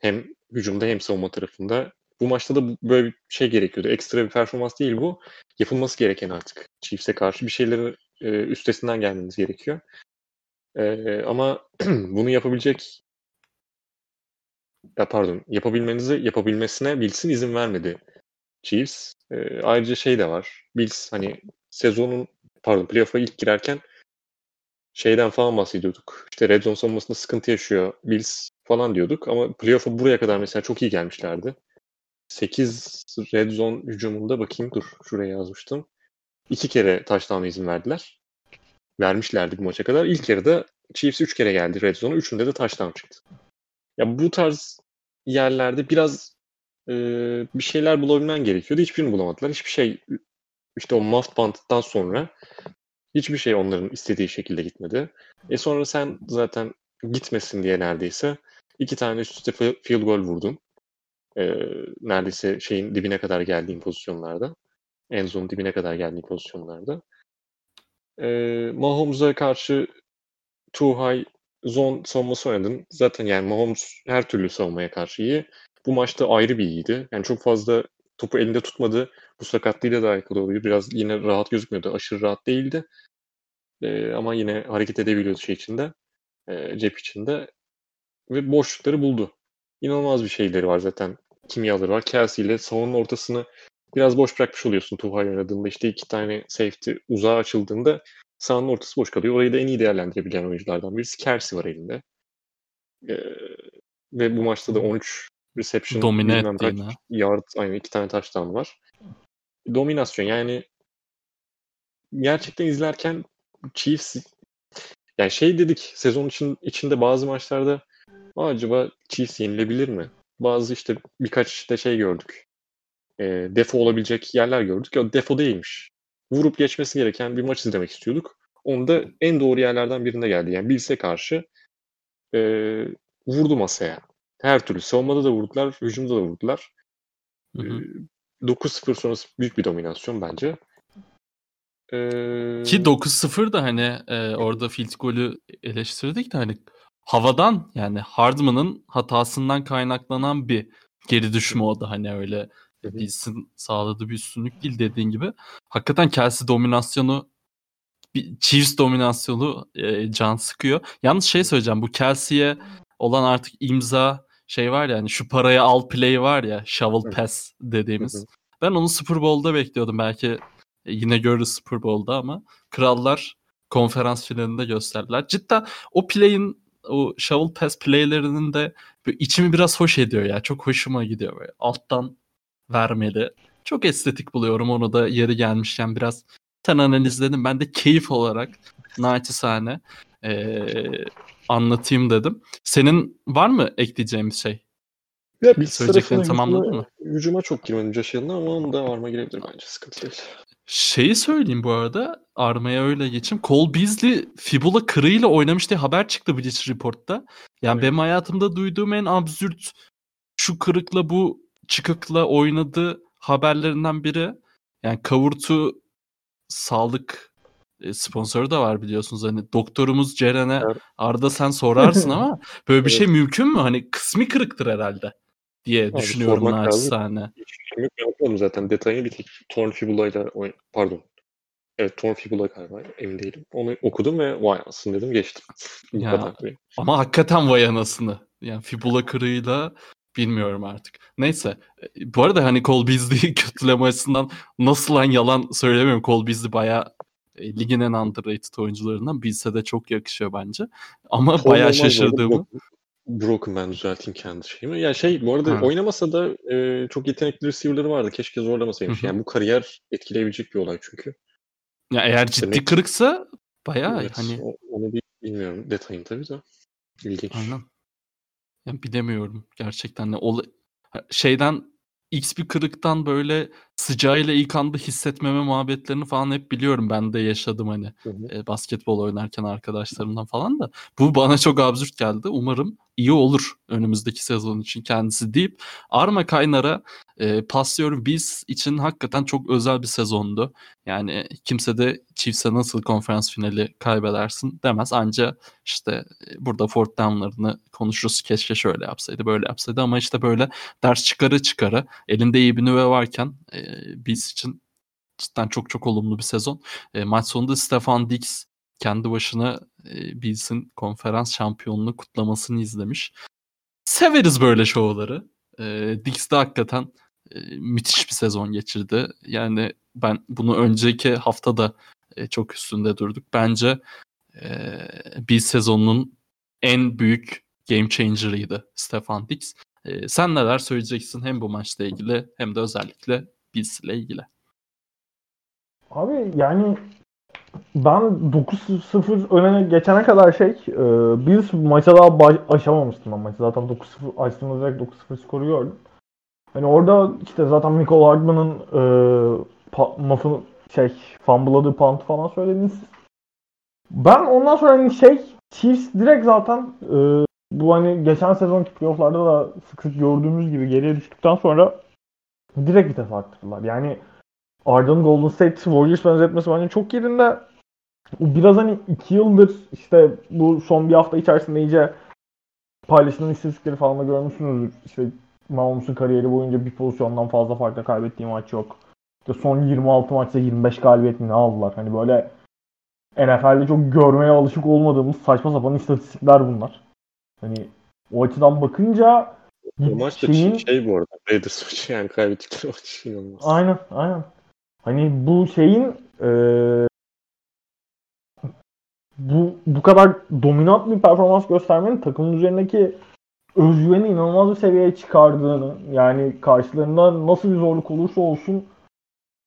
Hem hücumda hem savunma tarafında. Bu maçta da böyle bir şey gerekiyordu. Ekstra bir performans değil bu. Yapılması gereken artık. Chiefs'e karşı bir şeyleri e, üstesinden gelmeniz gerekiyor. E, ama bunu yapabilecek ya pardon yapabilmenizi yapabilmesine Bills'in izin vermedi Chiefs. E, ayrıca şey de var. Bills hani sezonun pardon playoff'a ilk girerken şeyden falan bahsediyorduk. İşte red zone savunmasında sıkıntı yaşıyor Bills falan diyorduk ama playoff'a buraya kadar mesela çok iyi gelmişlerdi. 8 red zone hücumunda bakayım dur şuraya yazmıştım. İki kere touchdown'a izin verdiler. Vermişlerdi bu maça kadar. İlk yarıda Chiefs 3 kere geldi red zone'a. Üçünde de touchdown çıktı. Ya bu tarz yerlerde biraz e, bir şeyler bulabilmen gerekiyordu. Hiçbirini bulamadılar. Hiçbir şey işte o muffed banttan sonra hiçbir şey onların istediği şekilde gitmedi. E sonra sen zaten gitmesin diye neredeyse iki tane üst üste fi- field goal vurdun. E, neredeyse şeyin dibine kadar geldiğin pozisyonlarda. En zone dibine kadar geldiğin pozisyonlarda. E, Mahomes'a karşı too high zone savunması oynadın. Zaten yani Mahomes her türlü savunmaya karşı iyi. Bu maçta ayrı bir iyiydi. Yani çok fazla topu elinde tutmadı. Bu sakatlığıyla da alakalı oluyor. Biraz yine rahat gözükmüyordu. Aşırı rahat değildi. Ee, ama yine hareket edebiliyordu şey içinde. e, cep içinde. Ve boşlukları buldu. İnanılmaz bir şeyleri var zaten. Kimyaları var. Kelsey ile savunma ortasını biraz boş bırakmış oluyorsun Tuha'yla oynadığında. İşte iki tane safety uzağa açıldığında sahanın ortası boş kalıyor. Orayı da en iyi değerlendirebilen oyunculardan birisi Kelsey var elinde. Ee, ve bu maçta da 13 reception, Domine kaç yard, aynen iki tane touchdown var. Dominasyon yani gerçekten izlerken Chiefs yani şey dedik sezon için, içinde bazı maçlarda "Aa, acaba Chiefs yenilebilir mi? Bazı işte birkaç işte şey gördük. E, defo olabilecek yerler gördük. Ya defo değilmiş. Vurup geçmesi gereken bir maç izlemek istiyorduk. Onu da en doğru yerlerden birinde geldi. Yani Bills'e karşı e, vurdu masaya. Her türlü. Savunmada da vurdular, hücumda da vurdular. Hı hı. Ee, 9-0 sonrası büyük bir dominasyon bence. Ee, Ki 9-0 da hani e, orada field golü eleştirdik de hani havadan yani Hardman'ın hatasından kaynaklanan bir geri düşme o da hani öyle. Bills'in sağladığı bir üstünlük değil dediğin gibi. Hakikaten Kelsey dominasyonu bir Chiefs dominasyonu e, can sıkıyor. Yalnız şey söyleyeceğim bu Kelsey'e olan artık imza şey var ya hani şu parayı al play var ya shovel pass dediğimiz. Ben onu Super Bowl'da bekliyordum belki yine görürüz Super Bowl'da ama krallar konferans finalinde gösterdiler. Cidden o play'in o shovel pass playlerinin de içimi biraz hoş ediyor ya. Çok hoşuma gidiyor böyle. Alttan vermeli. Çok estetik buluyorum onu da yeri gelmişken biraz ten analizledim. Ben de keyif olarak naçizane ee, anlatayım dedim. Senin var mı ekleyeceğimiz şey? Ya bir Söyleyeceklerini tamamladın mı? Hücuma çok girmedim Allen'a ama onun da varma girebilir bence. Sıkıntı değil. Şeyi söyleyeyim bu arada. Armaya öyle geçeyim. Cole Beasley fibula kırığıyla oynamış diye haber çıktı Bleacher Report'ta. Yani evet. benim hayatımda duyduğum en absürt şu kırıkla bu çıkıkla oynadı haberlerinden biri. Yani kavurtu sağlık e, sponsoru da var biliyorsunuz. Hani doktorumuz Ceren'e evet. Arda sen sorarsın ama böyle bir evet. şey mümkün mü? Hani kısmi kırıktır herhalde diye Abi, düşünüyorum naçizane. Hiç yapmadım zaten detayını bir tek torn fibulayla pardon. Evet torn fibula galiba emin değilim. Onu okudum ve vay anasını dedim geçtim. ya, ama hakikaten vay anasını. Yani fibula kırığıyla bilmiyorum artık. Neyse. E, bu arada hani Cole Beasley'i kötüleme açısından nasıl lan yalan söylemiyorum. Cole Beasley bayağı e, ligin en underrated oyuncularından. Bilse de çok yakışıyor bence. Ama Cole bayağı şaşırdığımı. Broken ben düzelteyim kendi şeyimi. Ya şey bu arada ha. oynamasa da e, çok yetenekli receiver'ları vardı. Keşke zorlamasaymış. Yani bu kariyer etkileyebilecek bir olay çünkü. Ya eğer ciddi Demek kırıksa bayağı evet, hani. Onu bilmiyorum detayını tabii de. İlginç. Aynen. Yani bilemiyorum gerçekten ne ol şeyden X bir kırıktan böyle sıcağıyla ilk anda hissetmeme muhabbetlerini falan hep biliyorum. Ben de yaşadım hani hı hı. E, basketbol oynarken arkadaşlarımdan falan da. Bu bana çok absürt geldi. Umarım iyi olur önümüzdeki sezon için kendisi deyip Arma Kaynar'a e, paslıyorum. Biz için hakikaten çok özel bir sezondu. Yani kimse de Chiefs'e nasıl konferans finali kaybedersin demez. Anca işte e, burada fourth down'larını konuşuruz. Keşke şöyle yapsaydı böyle yapsaydı ama işte böyle ders çıkarı çıkarı elinde iyi bir nüve varken e, biz için cidden çok çok olumlu bir sezon. E, maç sonunda Stefan Dix kendi başına e, Bills'in konferans şampiyonluğu kutlamasını izlemiş. Severiz böyle şovları. E, Dix de hakikaten e, müthiş bir sezon geçirdi. Yani ben bunu önceki hafta da e, çok üstünde durduk. Bence e, bir sezonun en büyük game changer'ıydı Stefan Dix. E, sen neler söyleyeceksin hem bu maçla ilgili hem de özellikle Bills ile ilgili? Abi yani ben 9-0 öne geçene kadar şey e, Bills maça daha baş, aşamamıştım ben maçı. Zaten 9-0 açtığımda direkt 9-0 skoru gördüm. Hani orada işte zaten Michael Hardman'ın e, pa, muffin, şey fumble'ladığı punt falan söylediniz. Ben ondan sonra hani şey Chiefs direkt zaten e, bu hani geçen sezonki playofflarda da sık sık gördüğümüz gibi geriye düştükten sonra direkt vites arttırdılar. Yani Arda'nın Golden State Warriors benzetmesi bence çok yerinde. Biraz hani iki yıldır işte bu son bir hafta içerisinde iyice paylaşılan istatistikleri falan da görmüşsünüzdür. İşte Mahomes'un kariyeri boyunca bir pozisyondan fazla farkla kaybettiği maç yok. İşte son 26 maçta 25 galibiyetini aldılar. Hani böyle NFL'de çok görmeye alışık olmadığımız saçma sapan istatistikler bunlar. Hani o açıdan bakınca o maç da şeyin... şey bu arada. Raiders maçı yani kaybettikleri maç inanılmaz. Aynen aynen. Hani bu şeyin e, bu bu kadar dominant bir performans göstermenin takımın üzerindeki özgüveni inanılmaz bir seviyeye çıkardığını yani karşılarında nasıl bir zorluk olursa olsun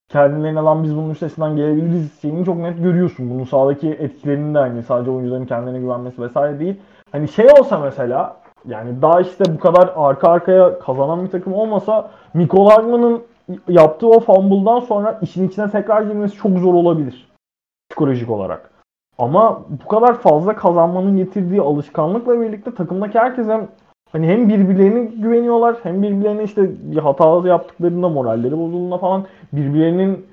kendilerine lan biz bunun üstesinden gelebiliriz şeyini çok net görüyorsun. Bunun sahadaki etkilerini de hani sadece oyuncuların kendilerine güvenmesi vesaire değil. Hani şey olsa mesela yani daha işte bu kadar arka arkaya kazanan bir takım olmasa Nicole Hardman'ın yaptığı o fumble'dan sonra işin içine tekrar girmesi çok zor olabilir. Psikolojik olarak. Ama bu kadar fazla kazanmanın getirdiği alışkanlıkla birlikte takımdaki herkes hem hani hem birbirlerine güveniyorlar hem birbirlerine işte bir hata yaptıklarında moralleri bozulduğunda falan birbirlerinin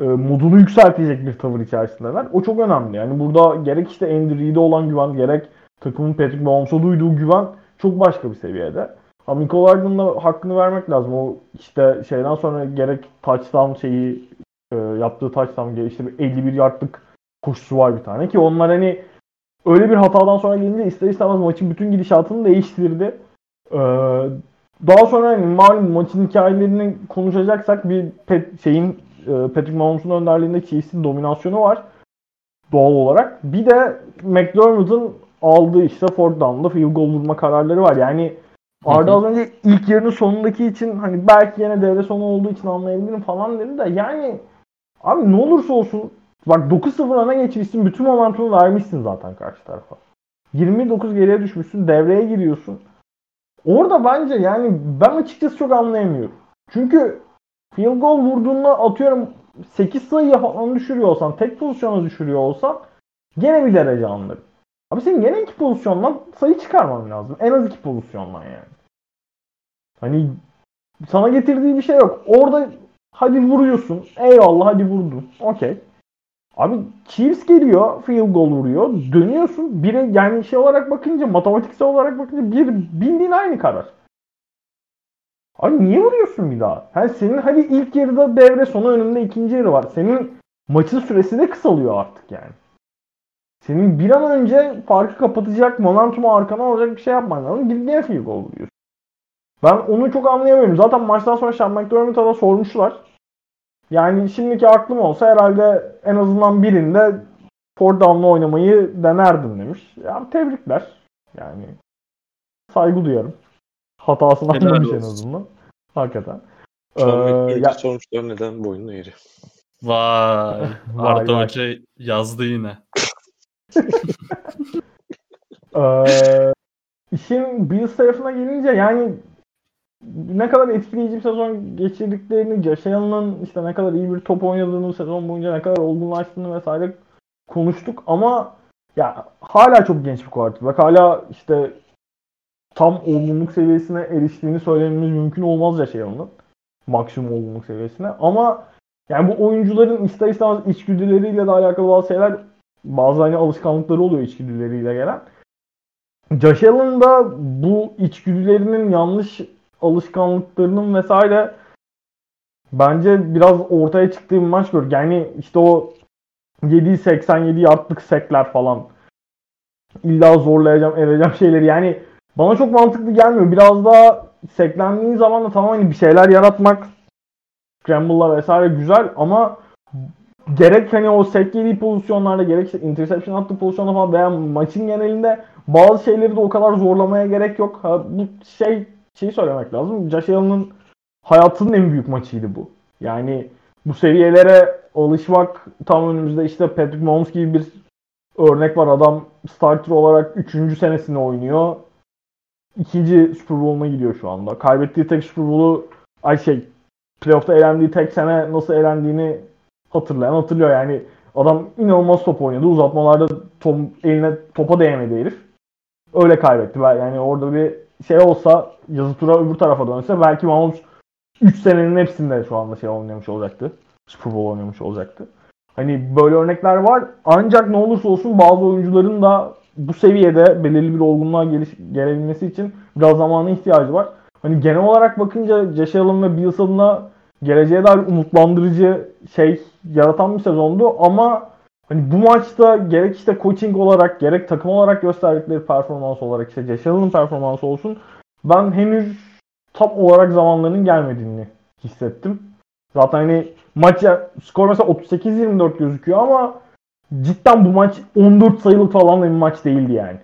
e, modunu yükseltecek bir tavır içerisindeler. O çok önemli. Yani burada gerek işte Andy Reid'e olan güven gerek takımın Patrick Mahomes'a duyduğu güven çok başka bir seviyede. Ama Nicole Hardman'ın da hakkını vermek lazım. O işte şeyden sonra gerek touchdown şeyi e, yaptığı touchdown işte 51 yardlık koşusu var bir tane ki onlar hani öyle bir hatadan sonra gelince ister istemez maçın bütün gidişatını değiştirdi. Ee, daha sonra hani malum maçın hikayelerini konuşacaksak bir pet, şeyin e, Patrick Mahomes'un önderliğinde Chiefs'in dominasyonu var doğal olarak. Bir de McDermott'ın aldığı işte fourth down'da field goal vurma kararları var. Yani Arda az önce ilk yarının sonundaki için hani belki yine devre sonu olduğu için anlayabilirim falan dedi de yani abi ne olursa olsun bak 9-0 öne geçmişsin bütün momentumu vermişsin zaten karşı tarafa. 29 geriye düşmüşsün devreye giriyorsun. Orada bence yani ben açıkçası çok anlayamıyorum. Çünkü field goal vurduğunda atıyorum 8 sayı falan düşürüyor olsan, tek pozisyona düşürüyor olsan gene bir derece anlarım. Abi senin gene iki pozisyondan sayı çıkarman lazım. En az iki pozisyondan yani. Hani sana getirdiği bir şey yok. Orada hadi vuruyorsun. Eyvallah hadi vurdun. Okey. Abi Chiefs geliyor. Field goal vuruyor. Dönüyorsun. Biri yani şey olarak bakınca matematiksel olarak bakınca bir bildiğin aynı karar. Abi niye vuruyorsun bir daha? Yani senin hadi ilk yarıda devre sonu önünde ikinci yarı var. Senin maçın süresi de kısalıyor artık yani. Senin bir an önce farkı kapatacak, momentumu arkana alacak bir şey yapman lazım. Gidip niye field goal vuruyorsun? Ben onu çok anlayamıyorum. Zaten maçtan sonra Sean McDermott'a da sormuşlar. Yani şimdiki aklım olsa herhalde en azından birinde four down'la oynamayı denerdim demiş. Ya tebrikler. Yani saygı duyarım. Hatasını Helal anlamış en azından. Hakikaten. Sean Ee, ya- sormuşlar neden boynunu eğri. Vay. Vay. Hoca yazdı yine. Ee, Bills tarafına gelince yani ne kadar etkileyici bir sezon geçirdiklerini, Josh Allen'ın işte ne kadar iyi bir top oynadığını, sezon boyunca ne kadar olgunlaştığını vesaire konuştuk ama ya hala çok genç bir quarterback. Hala işte tam olgunluk seviyesine eriştiğini söylememiz mümkün olmaz Josh Allen'ın. Maksimum olgunluk seviyesine. Ama yani bu oyuncuların ister istemez içgüdüleriyle de alakalı bazı şeyler bazı hani alışkanlıkları oluyor içgüdüleriyle gelen. Josh Allen da bu içgüdülerinin yanlış alışkanlıklarının vesaire bence biraz ortaya çıktığı bir maç gördük. Yani işte o 787 yardlık sekler falan illa zorlayacağım edeceğim şeyleri yani bana çok mantıklı gelmiyor. Biraz daha seklendiğin zaman da tamam hani bir şeyler yaratmak scramble'lar vesaire güzel ama gerek hani o sek yediği pozisyonlarda gerek interception attığı pozisyonda falan veya maçın genelinde bazı şeyleri de o kadar zorlamaya gerek yok. Ha, bu şey şeyi söylemek lazım. Josh Allen'ın hayatının en büyük maçıydı bu. Yani bu seviyelere alışmak tam önümüzde işte Patrick Mahomes gibi bir örnek var. Adam starter olarak 3. senesini oynuyor. İkinci Super Bowl'una gidiyor şu anda. Kaybettiği tek Super Bowl'u ay şey playoff'ta elendiği tek sene nasıl elendiğini hatırlayan hatırlıyor yani. Adam inanılmaz top oynadı. Uzatmalarda top, eline topa değmedi herif. Öyle kaybetti. Yani orada bir şey olsa yazı tura öbür tarafa dönse belki Mahomes 3 senenin hepsinde şu anda şey oynamış olacaktı. Super Bowl oynamış olacaktı. Hani böyle örnekler var. Ancak ne olursa olsun bazı oyuncuların da bu seviyede belirli bir olgunluğa geliş, gelebilmesi için biraz zamana ihtiyacı var. Hani genel olarak bakınca Josh Allen ve Bills adına geleceğe dair umutlandırıcı şey yaratan bir sezondu ama hani bu maçta gerek işte coaching olarak gerek takım olarak gösterdikleri performans olarak işte Allen'ın performansı olsun ben henüz tam olarak zamanlarının gelmediğini hissettim. Zaten hani maç skor mesela 38-24 gözüküyor ama cidden bu maç 14 sayılı falan bir maç değildi yani.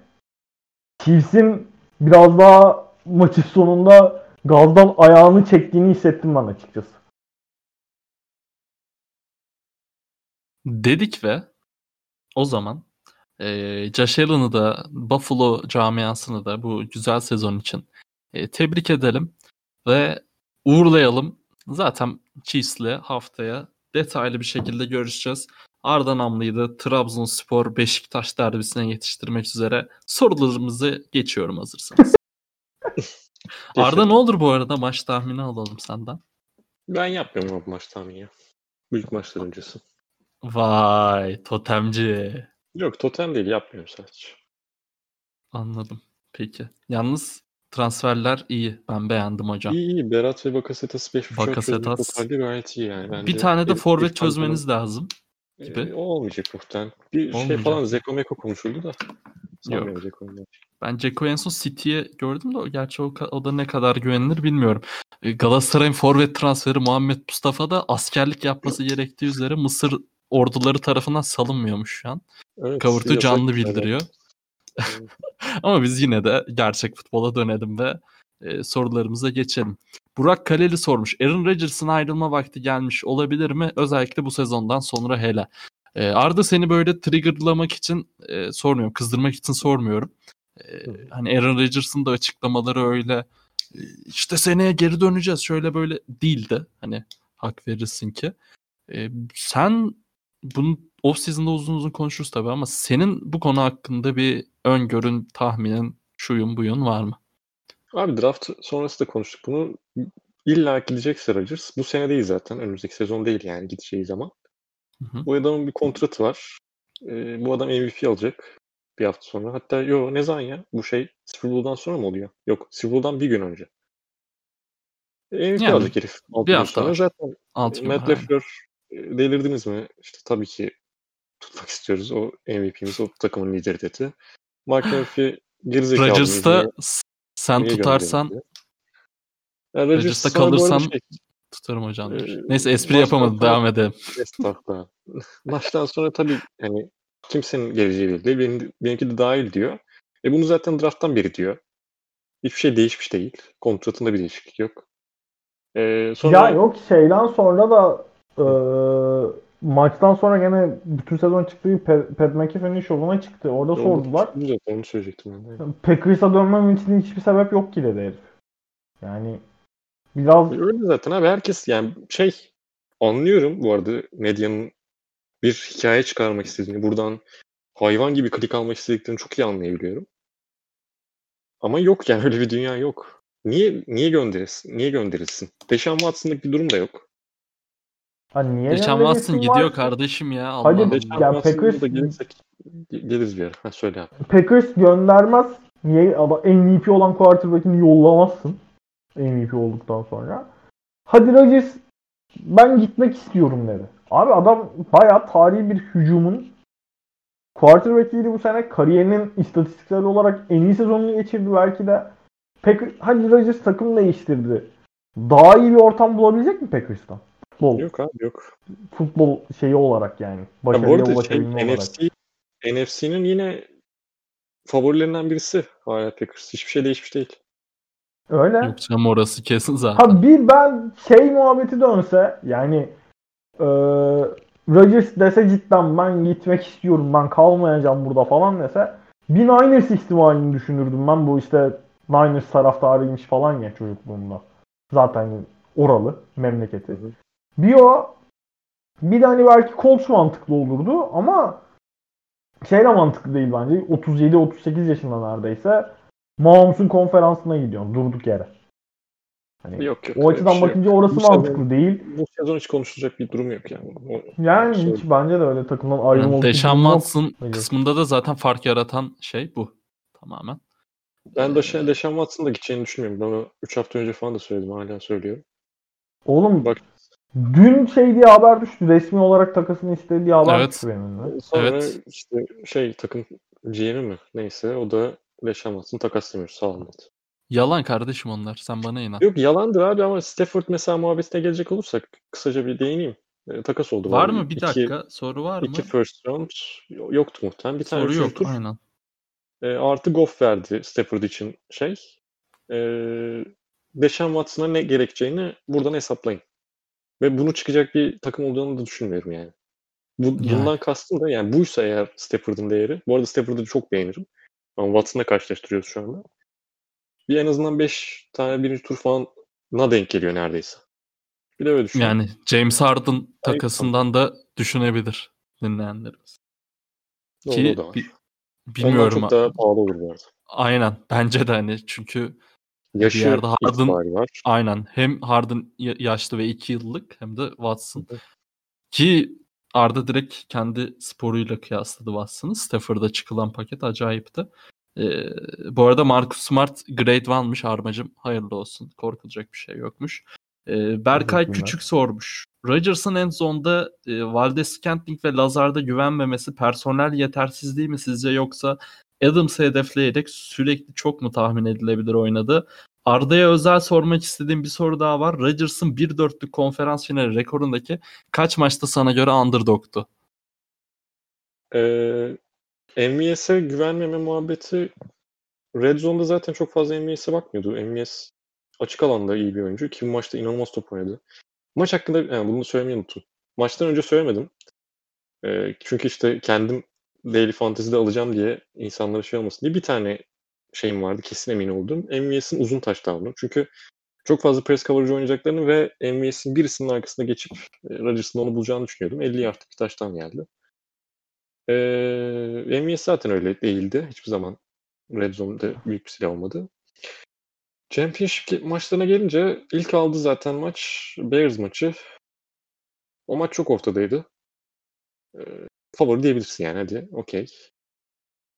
Chiefs'in biraz daha maçın sonunda gazdan ayağını çektiğini hissettim ben açıkçası. Dedik ve o zaman eee Josh Allen'ı da Buffalo camiasını da bu güzel sezon için eee, tebrik edelim ve uğurlayalım. Zaten Chiefs'le haftaya detaylı bir şekilde görüşeceğiz. Arda Namlı'yı da Trabzonspor Beşiktaş derbisine yetiştirmek üzere sorularımızı geçiyorum hazırsanız. Arda ne olur bu arada maç tahmini alalım senden. Ben yapmıyorum bu maç tahmini ya. Büyük maçlar öncesi. Vay totemci. Yok totem değil yapmıyorum sadece. Anladım. Peki. Yalnız transferler iyi. Ben beğendim hocam. İyi iyi. Berat ve Bakasetas 5.5 çözmek Bakasetas. totalde gayet iyi yani. Bence bir tane de forvet çözmeniz lazım. gibi. Ee, o olmayacak muhtemelen. Bir şey Olmayacak. falan Zeko Meko konuşuldu da. Olacak. Ben Ceko'yu en son City'ye gördüm de gerçi o, o da ne kadar güvenilir bilmiyorum. E, Galatasaray'ın forvet transferi Muhammed Mustafa da askerlik yapması gerektiği üzere Mısır orduları tarafından salınmıyormuş şu an. Evet, Kavurtu canlı bildiriyor. Evet. Ama biz yine de gerçek futbola dönelim ve e, sorularımıza geçelim. Burak Kaleli sormuş. Aaron Rodgers'ın ayrılma vakti gelmiş olabilir mi? Özellikle bu sezondan sonra hele. E, Arda seni böyle triggerlamak için e, sormuyorum. Kızdırmak için sormuyorum. E, hani Aaron Rodgers'ın da açıklamaları öyle e, işte seneye geri döneceğiz şöyle böyle değildi. Hani hak verirsin ki. E, sen bunu off season'da uzun uzun konuşuruz tabii ama senin bu konu hakkında bir öngörün, tahminin, şuyun buyun var mı? Abi draft sonrası da konuştuk bunu. İlla gidecekse Rodgers. Bu sene değil zaten. Önümüzdeki sezon değil yani gideceği zaman. Hı hı. Bu adamın bir kontratı var. Ee, bu adam MVP alacak bir hafta sonra. Hatta yo ne zaman ya? Bu şey Super Bowl'dan sonra mı oluyor? Yok Super Bowl'dan bir gün önce. MVP Yani alacak herif. bir hafta sonra. Zaten gün Matt e, delirdiniz mi? İşte tabii ki tutmak istiyoruz. O MVP'miz, o takımın lideri dedi. Mark Murphy gerizekalı? Rodgers'ta Niye- sen niye tutarsan? Yani Rodgers Rodgers'ta kalırsan şey, tutarım hocam. Ee, Neyse espri yapamadım. sonra- Devam edelim. Estağfurullah. Maçtan sonra tabii yani kimsenin geleceği belli değil. Benim, benimki de dahil diyor. E bunu zaten drafttan beri diyor. Hiçbir şey değişmiş değil. Kontratında bir değişiklik yok. E, sonra Ya yok şeyden sonra da e, maçtan sonra gene bütün sezon çıktığı Pat, Pat McAfee'nin şovuna çıktı. Orada Onu- sordular. Zaten onu söyleyecektim ben. de. Packers'a dönmem için hiçbir sebep yok ki dedi herif. Yani biraz Öyle zaten abi herkes yani şey anlıyorum bu arada medyanın bir hikaye çıkarmak istediğini buradan hayvan gibi klik almak istediklerini çok iyi anlayabiliyorum. Ama yok yani öyle bir dünya yok. Niye niye gönderilsin? Niye gönderilsin? Deşan Watson'lık bir durum da yok. Hani niye gönderilsin Watson gidiyor var? kardeşim ya. Allah Hadi Allah. Deşan Ya Packers- da gelirsek geliriz bir ara. Ha, söyle abi. Packers göndermez. Niye ama MVP olan quarterback'ini yollamazsın. MVP olduktan sonra. Hadi Rodgers ben gitmek istiyorum dedi. Abi adam bayağı tarihi bir hücumun quarterback'iydi bu sene. Kariyerinin istatistiksel olarak en iyi sezonunu geçirdi belki de. Packers, hadi Rodgers takım değiştirdi. Daha iyi bir ortam bulabilecek mi Packers'tan? Futbol, Yok abi yok. futbol şeyi olarak yani. Ya bu Başarıya arada şey. NFC NFC'nin yine favorilerinden birisi hala Packers. Hiçbir şey değişmiş değil. Öyle. Yok canım orası kesin zaten. Ha bir ben şey muhabbeti dönse yani e, Rodgers dese cidden ben gitmek istiyorum ben kalmayacağım burada falan dese bir Niners ihtimalini düşünürdüm ben bu işte Niners taraftarıymış falan ya çocukluğumda. Zaten oralı memleketi. Hı hı. Bir o bir de hani belki Colts mantıklı olurdu ama şey de mantıklı değil bence. 37-38 yaşında neredeyse Mahomes'un konferansına gidiyorsun durduk yere. Hani Yok yok. o açıdan şey yok. bakınca orası Bu sezon- mantıklı değil. Bu sezon hiç konuşulacak bir durum yok yani. O- Yani Şey- hiç bence de öyle takımdan ayrılma Yani Deşan yok. Watson Hayır. kısmında da zaten fark yaratan şey bu. Tamamen. Ben Deşan, Deşan Watson'ın da gideceğini düşünmüyorum. Ben onu 3 hafta önce falan da söyledim. Hala söylüyorum. Oğlum Bak- dün şey diye haber düştü. Resmi olarak takasını istediği haber Evet. düştü benim de. Sonra Evet. işte şey takım GM'i mi? Neyse o da Deşan Watson'ı takaslamıyor. Sağ dedi. Yalan kardeşim onlar. Sen bana inan. Yok yalandır abi ama Stafford mesela muhabbetine gelecek olursak kısaca bir değineyim. E, takas oldu. Var bu mı? Bir İki- dakika. Soru var mı? İki first round yoktu muhtemelen. Bir tane Soru yok. tur. Aynen. E, artı Goff verdi Stafford için şey. E, Deşan Watson'a ne gerekeceğini buradan hesaplayın. Ve bunu çıkacak bir takım olduğunu da düşünmüyorum yani. Bu, Yani. Bundan kastım da yani buysa eğer Stafford'ın değeri. Bu arada Stafford'ı çok beğenirim. Ama Watson'la karşılaştırıyoruz şu anda. Bir en azından 5 tane birinci tur falan na denk geliyor neredeyse. Bir de öyle düşün. Yani James Harden takasından da düşünebilir dinleyenlerimiz. Ki bi- Ondan bilmiyorum. çok daha pahalı olur bu arada. Aynen. Bence de hani çünkü Yaşı yerde Harden- var. aynen hem Harden ya- yaşlı ve 2 yıllık hem de Watson. Ki Arda direkt kendi sporuyla kıyasladı Watson'ı. Stafford'a çıkılan paket acayipti. Ee, bu arada Marcus Smart grade 1'mış Armacım. Hayırlı olsun. Korkulacak bir şey yokmuş. Ee, Berkay. Küçük sormuş. Rodgers'ın en zonda e, Valdez Scantling ve Lazard'a güvenmemesi personel yetersizliği mi sizce yoksa Adams'ı hedefleyerek sürekli çok mu tahmin edilebilir oynadı? Arda'ya özel sormak istediğim bir soru daha var. Rodgers'ın 1-4'lük konferans finali rekorundaki kaç maçta sana göre underdog'tu? Ee, MVS'e güvenmeme muhabbeti Red Zone'da zaten çok fazla MVS'e bakmıyordu. MVS açık alanda iyi bir oyuncu. Kim maçta inanılmaz top oynadı. Maç hakkında yani bunu söylemeyi unuttum. Maçtan önce söylemedim. Ee, çünkü işte kendim Daily Fantasy'de alacağım diye insanlara şey olmasın diye bir tane şeyim vardı kesin emin olduğum. MVS'in uzun touchdown'u. Çünkü çok fazla press coverage oynayacaklarını ve MVS'in birisinin arkasına geçip e, Rodgers'ın onu bulacağını düşünüyordum. 50 yardlık bir touchdown geldi. Ee, MVS zaten öyle değildi. Hiçbir zaman Red Zone'da büyük bir silah olmadı. Championship maçlarına gelince ilk aldı zaten maç Bears maçı. O maç çok ortadaydı. Favori diyebilirsin yani hadi okey.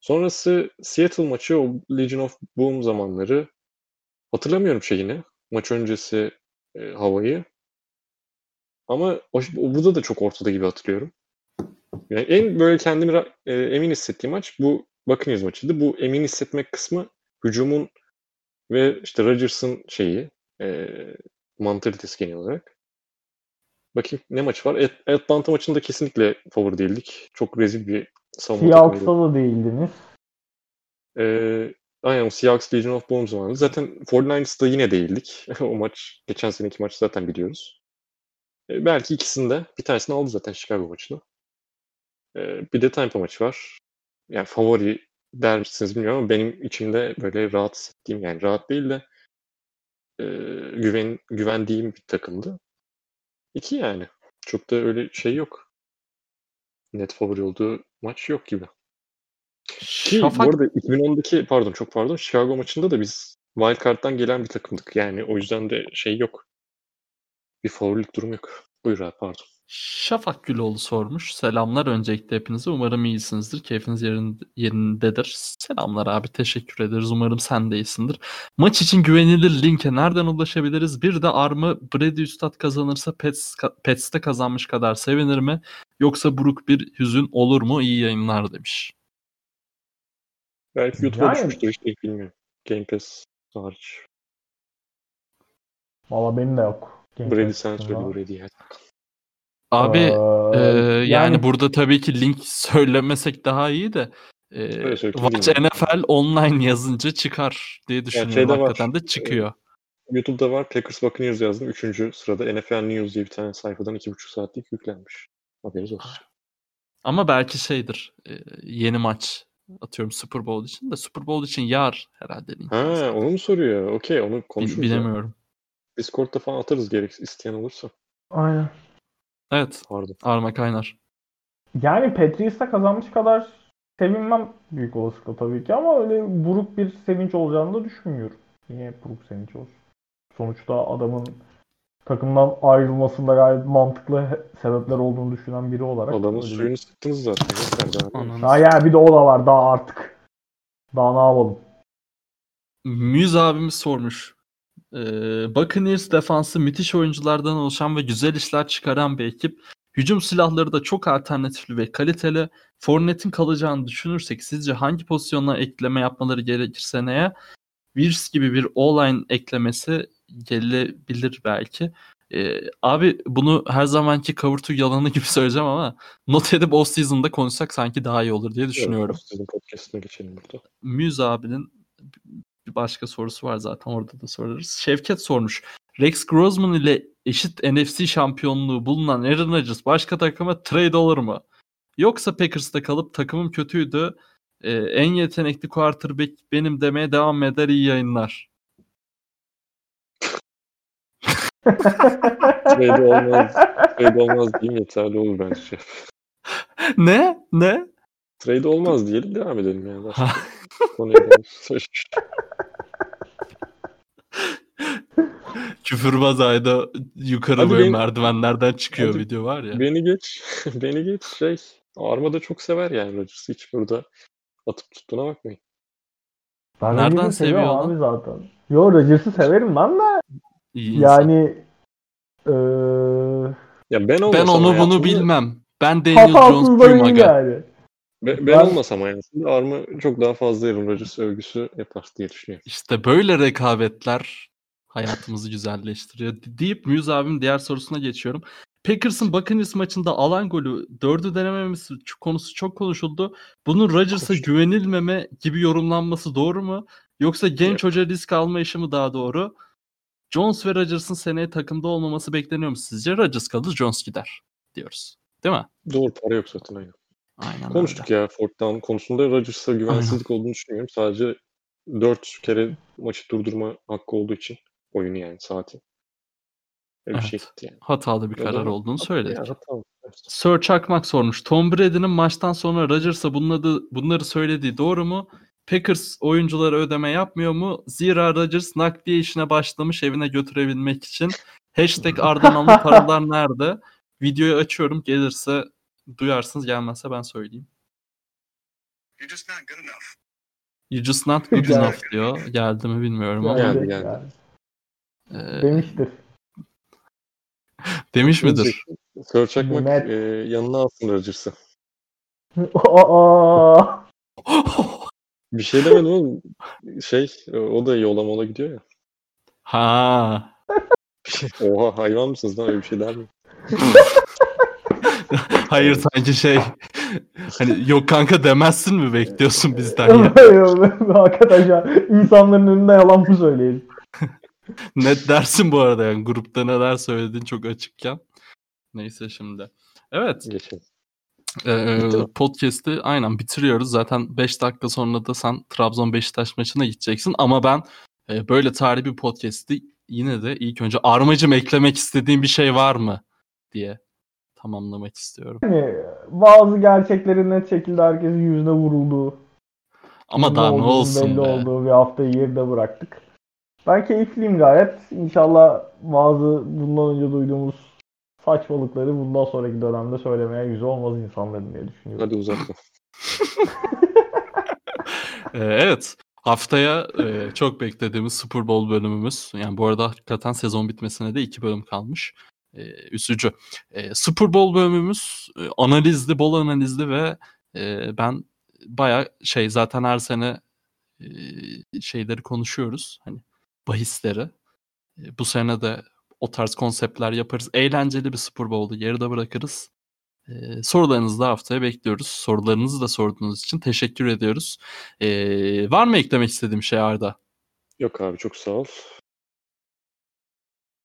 Sonrası Seattle maçı o Legion of Boom zamanları hatırlamıyorum şeyini. Maç öncesi e, havayı. Ama o, o, burada da çok ortada gibi hatırlıyorum. Yani en böyle kendimi e, emin hissettiğim maç bu Buccaneers maçıydı. Bu emin hissetmek kısmı hücumun ve işte Rodgers'ın şeyi e, mantalitesi genel olarak. Bakayım ne maç var? Atlanta maçında kesinlikle favori değildik. Çok rezil bir savunma Seahawks'ta da değildiniz. Ee, aynen Seahawks Legion of Boom zamanı. Zaten 49ers'da yine değildik. o maç, geçen seneki maçı zaten biliyoruz. Ee, belki ikisinde. Bir tanesini aldı zaten Chicago maçını. Ee, bir de Tampa maçı var. Yani favori der misiniz bilmiyorum ama benim içimde böyle rahat hissettiğim yani rahat değil de e, güven güvendiğim bir takımdı. İki yani. Çok da öyle şey yok. Net favori olduğu maç yok gibi. Ki Şafak... bu arada 2010'daki pardon çok pardon Chicago maçında da biz wildcard'dan gelen bir takımdık. Yani o yüzden de şey yok. Bir favorilik durum yok. Buyur abi pardon. Şafak Güloğlu sormuş. Selamlar öncelikle hepinize. Umarım iyisinizdir. Keyfiniz yerin, yerindedir. Selamlar abi. Teşekkür ederiz. Umarım sen de iyisindir. Maç için güvenilir linke nereden ulaşabiliriz? Bir de Arm'ı Brady Üstad kazanırsa Pets, Pets'te kazanmış kadar sevinir mi? Yoksa buruk bir hüzün olur mu? İyi yayınlar demiş. Belki YouTube'a yani... düşmüştür işte bilmiyorum. Game Pass hariç. Valla benim de yok. Game Brady sen söyle Brady hadi Abi ee, e, yani, yani burada tabii ki link söylemesek daha iyi de e, Watch NFL online yazınca çıkar diye düşünüyorum. Yani Hakikaten var. de çıkıyor. YouTube'da var. Packers Buccaneers yazdım. Üçüncü sırada NFL News diye bir tane sayfadan iki buçuk saatlik yüklenmiş. Haberiniz olsun. Ama belki şeydir. E, yeni maç atıyorum Super Bowl için de Super Bowl için yar herhalde. Link ha onu mu soruyor? Okey onu konuşuruz. Bilemiyorum. Ya. Discord'da falan atarız gerek isteyen olursa. Aynen. Evet. Pardon. Arma kaynar. Yani Patriots'ta kazanmış kadar sevinmem büyük olasılıkla tabii ki ama öyle buruk bir sevinç olacağını da düşünmüyorum. Niye buruk sevinç olsun? Sonuçta adamın takımdan ayrılmasında gayet mantıklı sebepler olduğunu düşünen biri olarak. Adamın suyunu sıktınız zaten. Ha ya bir de o da var daha artık. Daha ne yapalım? Müz abimiz sormuş. Ee, Buccaneers defansı müthiş oyunculardan oluşan ve güzel işler çıkaran bir ekip. Hücum silahları da çok alternatifli ve kaliteli. Fournette'in kalacağını düşünürsek sizce hangi pozisyonla ekleme yapmaları gerekirse neye? Wirs gibi bir all-line eklemesi gelebilir belki. Ee, abi bunu her zamanki cover to yalanı gibi söyleyeceğim ama not edip off season'da konuşsak sanki daha iyi olur diye düşünüyorum. Evet, podcast'ına geçelim burada. Muse abinin bir başka sorusu var zaten orada da sorarız. Şevket sormuş. Rex Grossman ile eşit NFC şampiyonluğu bulunan Aaron Rodgers başka takıma trade olur mu? Yoksa Packers'ta kalıp takımım kötüydü. Ee, en yetenekli quarterback benim demeye devam eder iyi yayınlar. trade olmaz. Trade olmaz diyeyim yeterli olur bence. ne? Ne? Trade olmaz diyelim devam edelim yani. Konuya Küfürbaz ayda yukarı Hadi böyle beni, merdivenlerden çıkıyor hadi, video var ya. Beni geç. beni geç şey. Arma da çok sever yani Rodgers. Hiç burada atıp tuttuğuna bakmayın. Ben Nereden seviyor onu? abi zaten. Yo Rodgers'ı severim ben de. İyi yani ee, Ya ben olmasam Ben onu bunu bilmem. Ben Daniel Jones'cuyum aga. yani. Ben, ben Ben- olmasam hayatımda Arma çok daha fazla Aaron Rodgers övgüsü yapar diye düşünüyorum. İşte böyle rekabetler hayatımızı güzelleştiriyor. Deyip Muse abim diğer sorusuna geçiyorum. Packers'ın Buccaneers maçında alan golü dördü denememesi konusu çok konuşuldu. Bunun Rodgers'a güvenilmeme gibi yorumlanması doğru mu? Yoksa genç Yok. hoca risk alma işi mi daha doğru? Jones ve Rodgers'ın seneye takımda olmaması bekleniyor mu sizce? Rodgers kalır, Jones gider diyoruz. Değil mi? Doğru para yok zaten aynen. Aynen Konuştuk öyle. ya fourth down konusunda Rodgers'a güvensizlik olduğunu düşünüyorum. Sadece 4 kere maçı durdurma hakkı olduğu için oyunu yani saati. Öyle bir şey Evet. gitti yani. Hatalı bir karar olduğunu söyledik. Ya. Sir Çakmak sormuş. Tom Brady'nin maçtan sonra Rodgers'a bunları, bunları söylediği doğru mu? Packers oyunculara ödeme yapmıyor mu? Zira Rodgers nakliye işine başlamış evine götürebilmek için. Hashtag Ardanalı paralar nerede? Videoyu açıyorum. Gelirse duyarsınız. Gelmezse ben söyleyeyim. You're just not good enough. You just not good enough diyor. Geldi mi bilmiyorum ama. Geldi, Geldi, geldi. yani. e, Demiştir. demiş midir? Sör Çakmak Mehmet. e, yanına alsın Rodgers'ı. Aa, Bir şey demedim oğlum. Şey e, o da yola mola gidiyor ya. ha. Oha hayvan mısınız lan öyle bir şey der mi? Hayır sanki şey hani yok kanka demezsin mi bekliyorsun bizden ya? Hakikaten ya. insanların önünde yalan mı söyleyelim? Net dersin bu arada yani grupta neler söylediğin çok açıkken. Neyse şimdi. Evet Geçelim. e, Bitti mi? podcast'i aynen bitiriyoruz. Zaten 5 dakika sonra da sen Trabzon Beşiktaş maçına gideceksin. Ama ben e, böyle tarihi bir podcast'i yine de ilk önce Armacım eklemek istediğin bir şey var mı diye tamamlamak istiyorum. Yani bazı gerçeklerin net şekilde herkesin yüzüne vurulduğu, Ama daha ne olsun belli be. olduğu bir haftayı geride bıraktık. Ben keyifliyim gayet. İnşallah bazı bundan önce duyduğumuz saçmalıkları bundan sonraki dönemde söylemeye yüzü olmaz insanların diye düşünüyorum. Hadi uzatma. Ee, evet. Haftaya e, çok beklediğimiz Super Bowl bölümümüz. Yani bu arada hakikaten sezon bitmesine de iki bölüm kalmış. E, üzücü. E, Super Bowl bölümümüz e, analizli, bol analizli ve e, ben baya şey zaten her sene e, şeyleri konuşuyoruz. Hani bahisleri. E, bu sene de o tarz konseptler yaparız. Eğlenceli bir Super Bowl'u geride bırakırız. Ee, sorularınızı da haftaya bekliyoruz. Sorularınızı da sorduğunuz için teşekkür ediyoruz. Ee, var mı eklemek istediğim şey Arda? Yok abi çok sağ ol.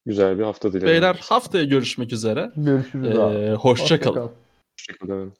Güzel bir hafta dilerim. Beyler haftaya görüşmek üzere. Görüşürüz abi. Ee, hoşça kalın. kal. Hoşçakalın.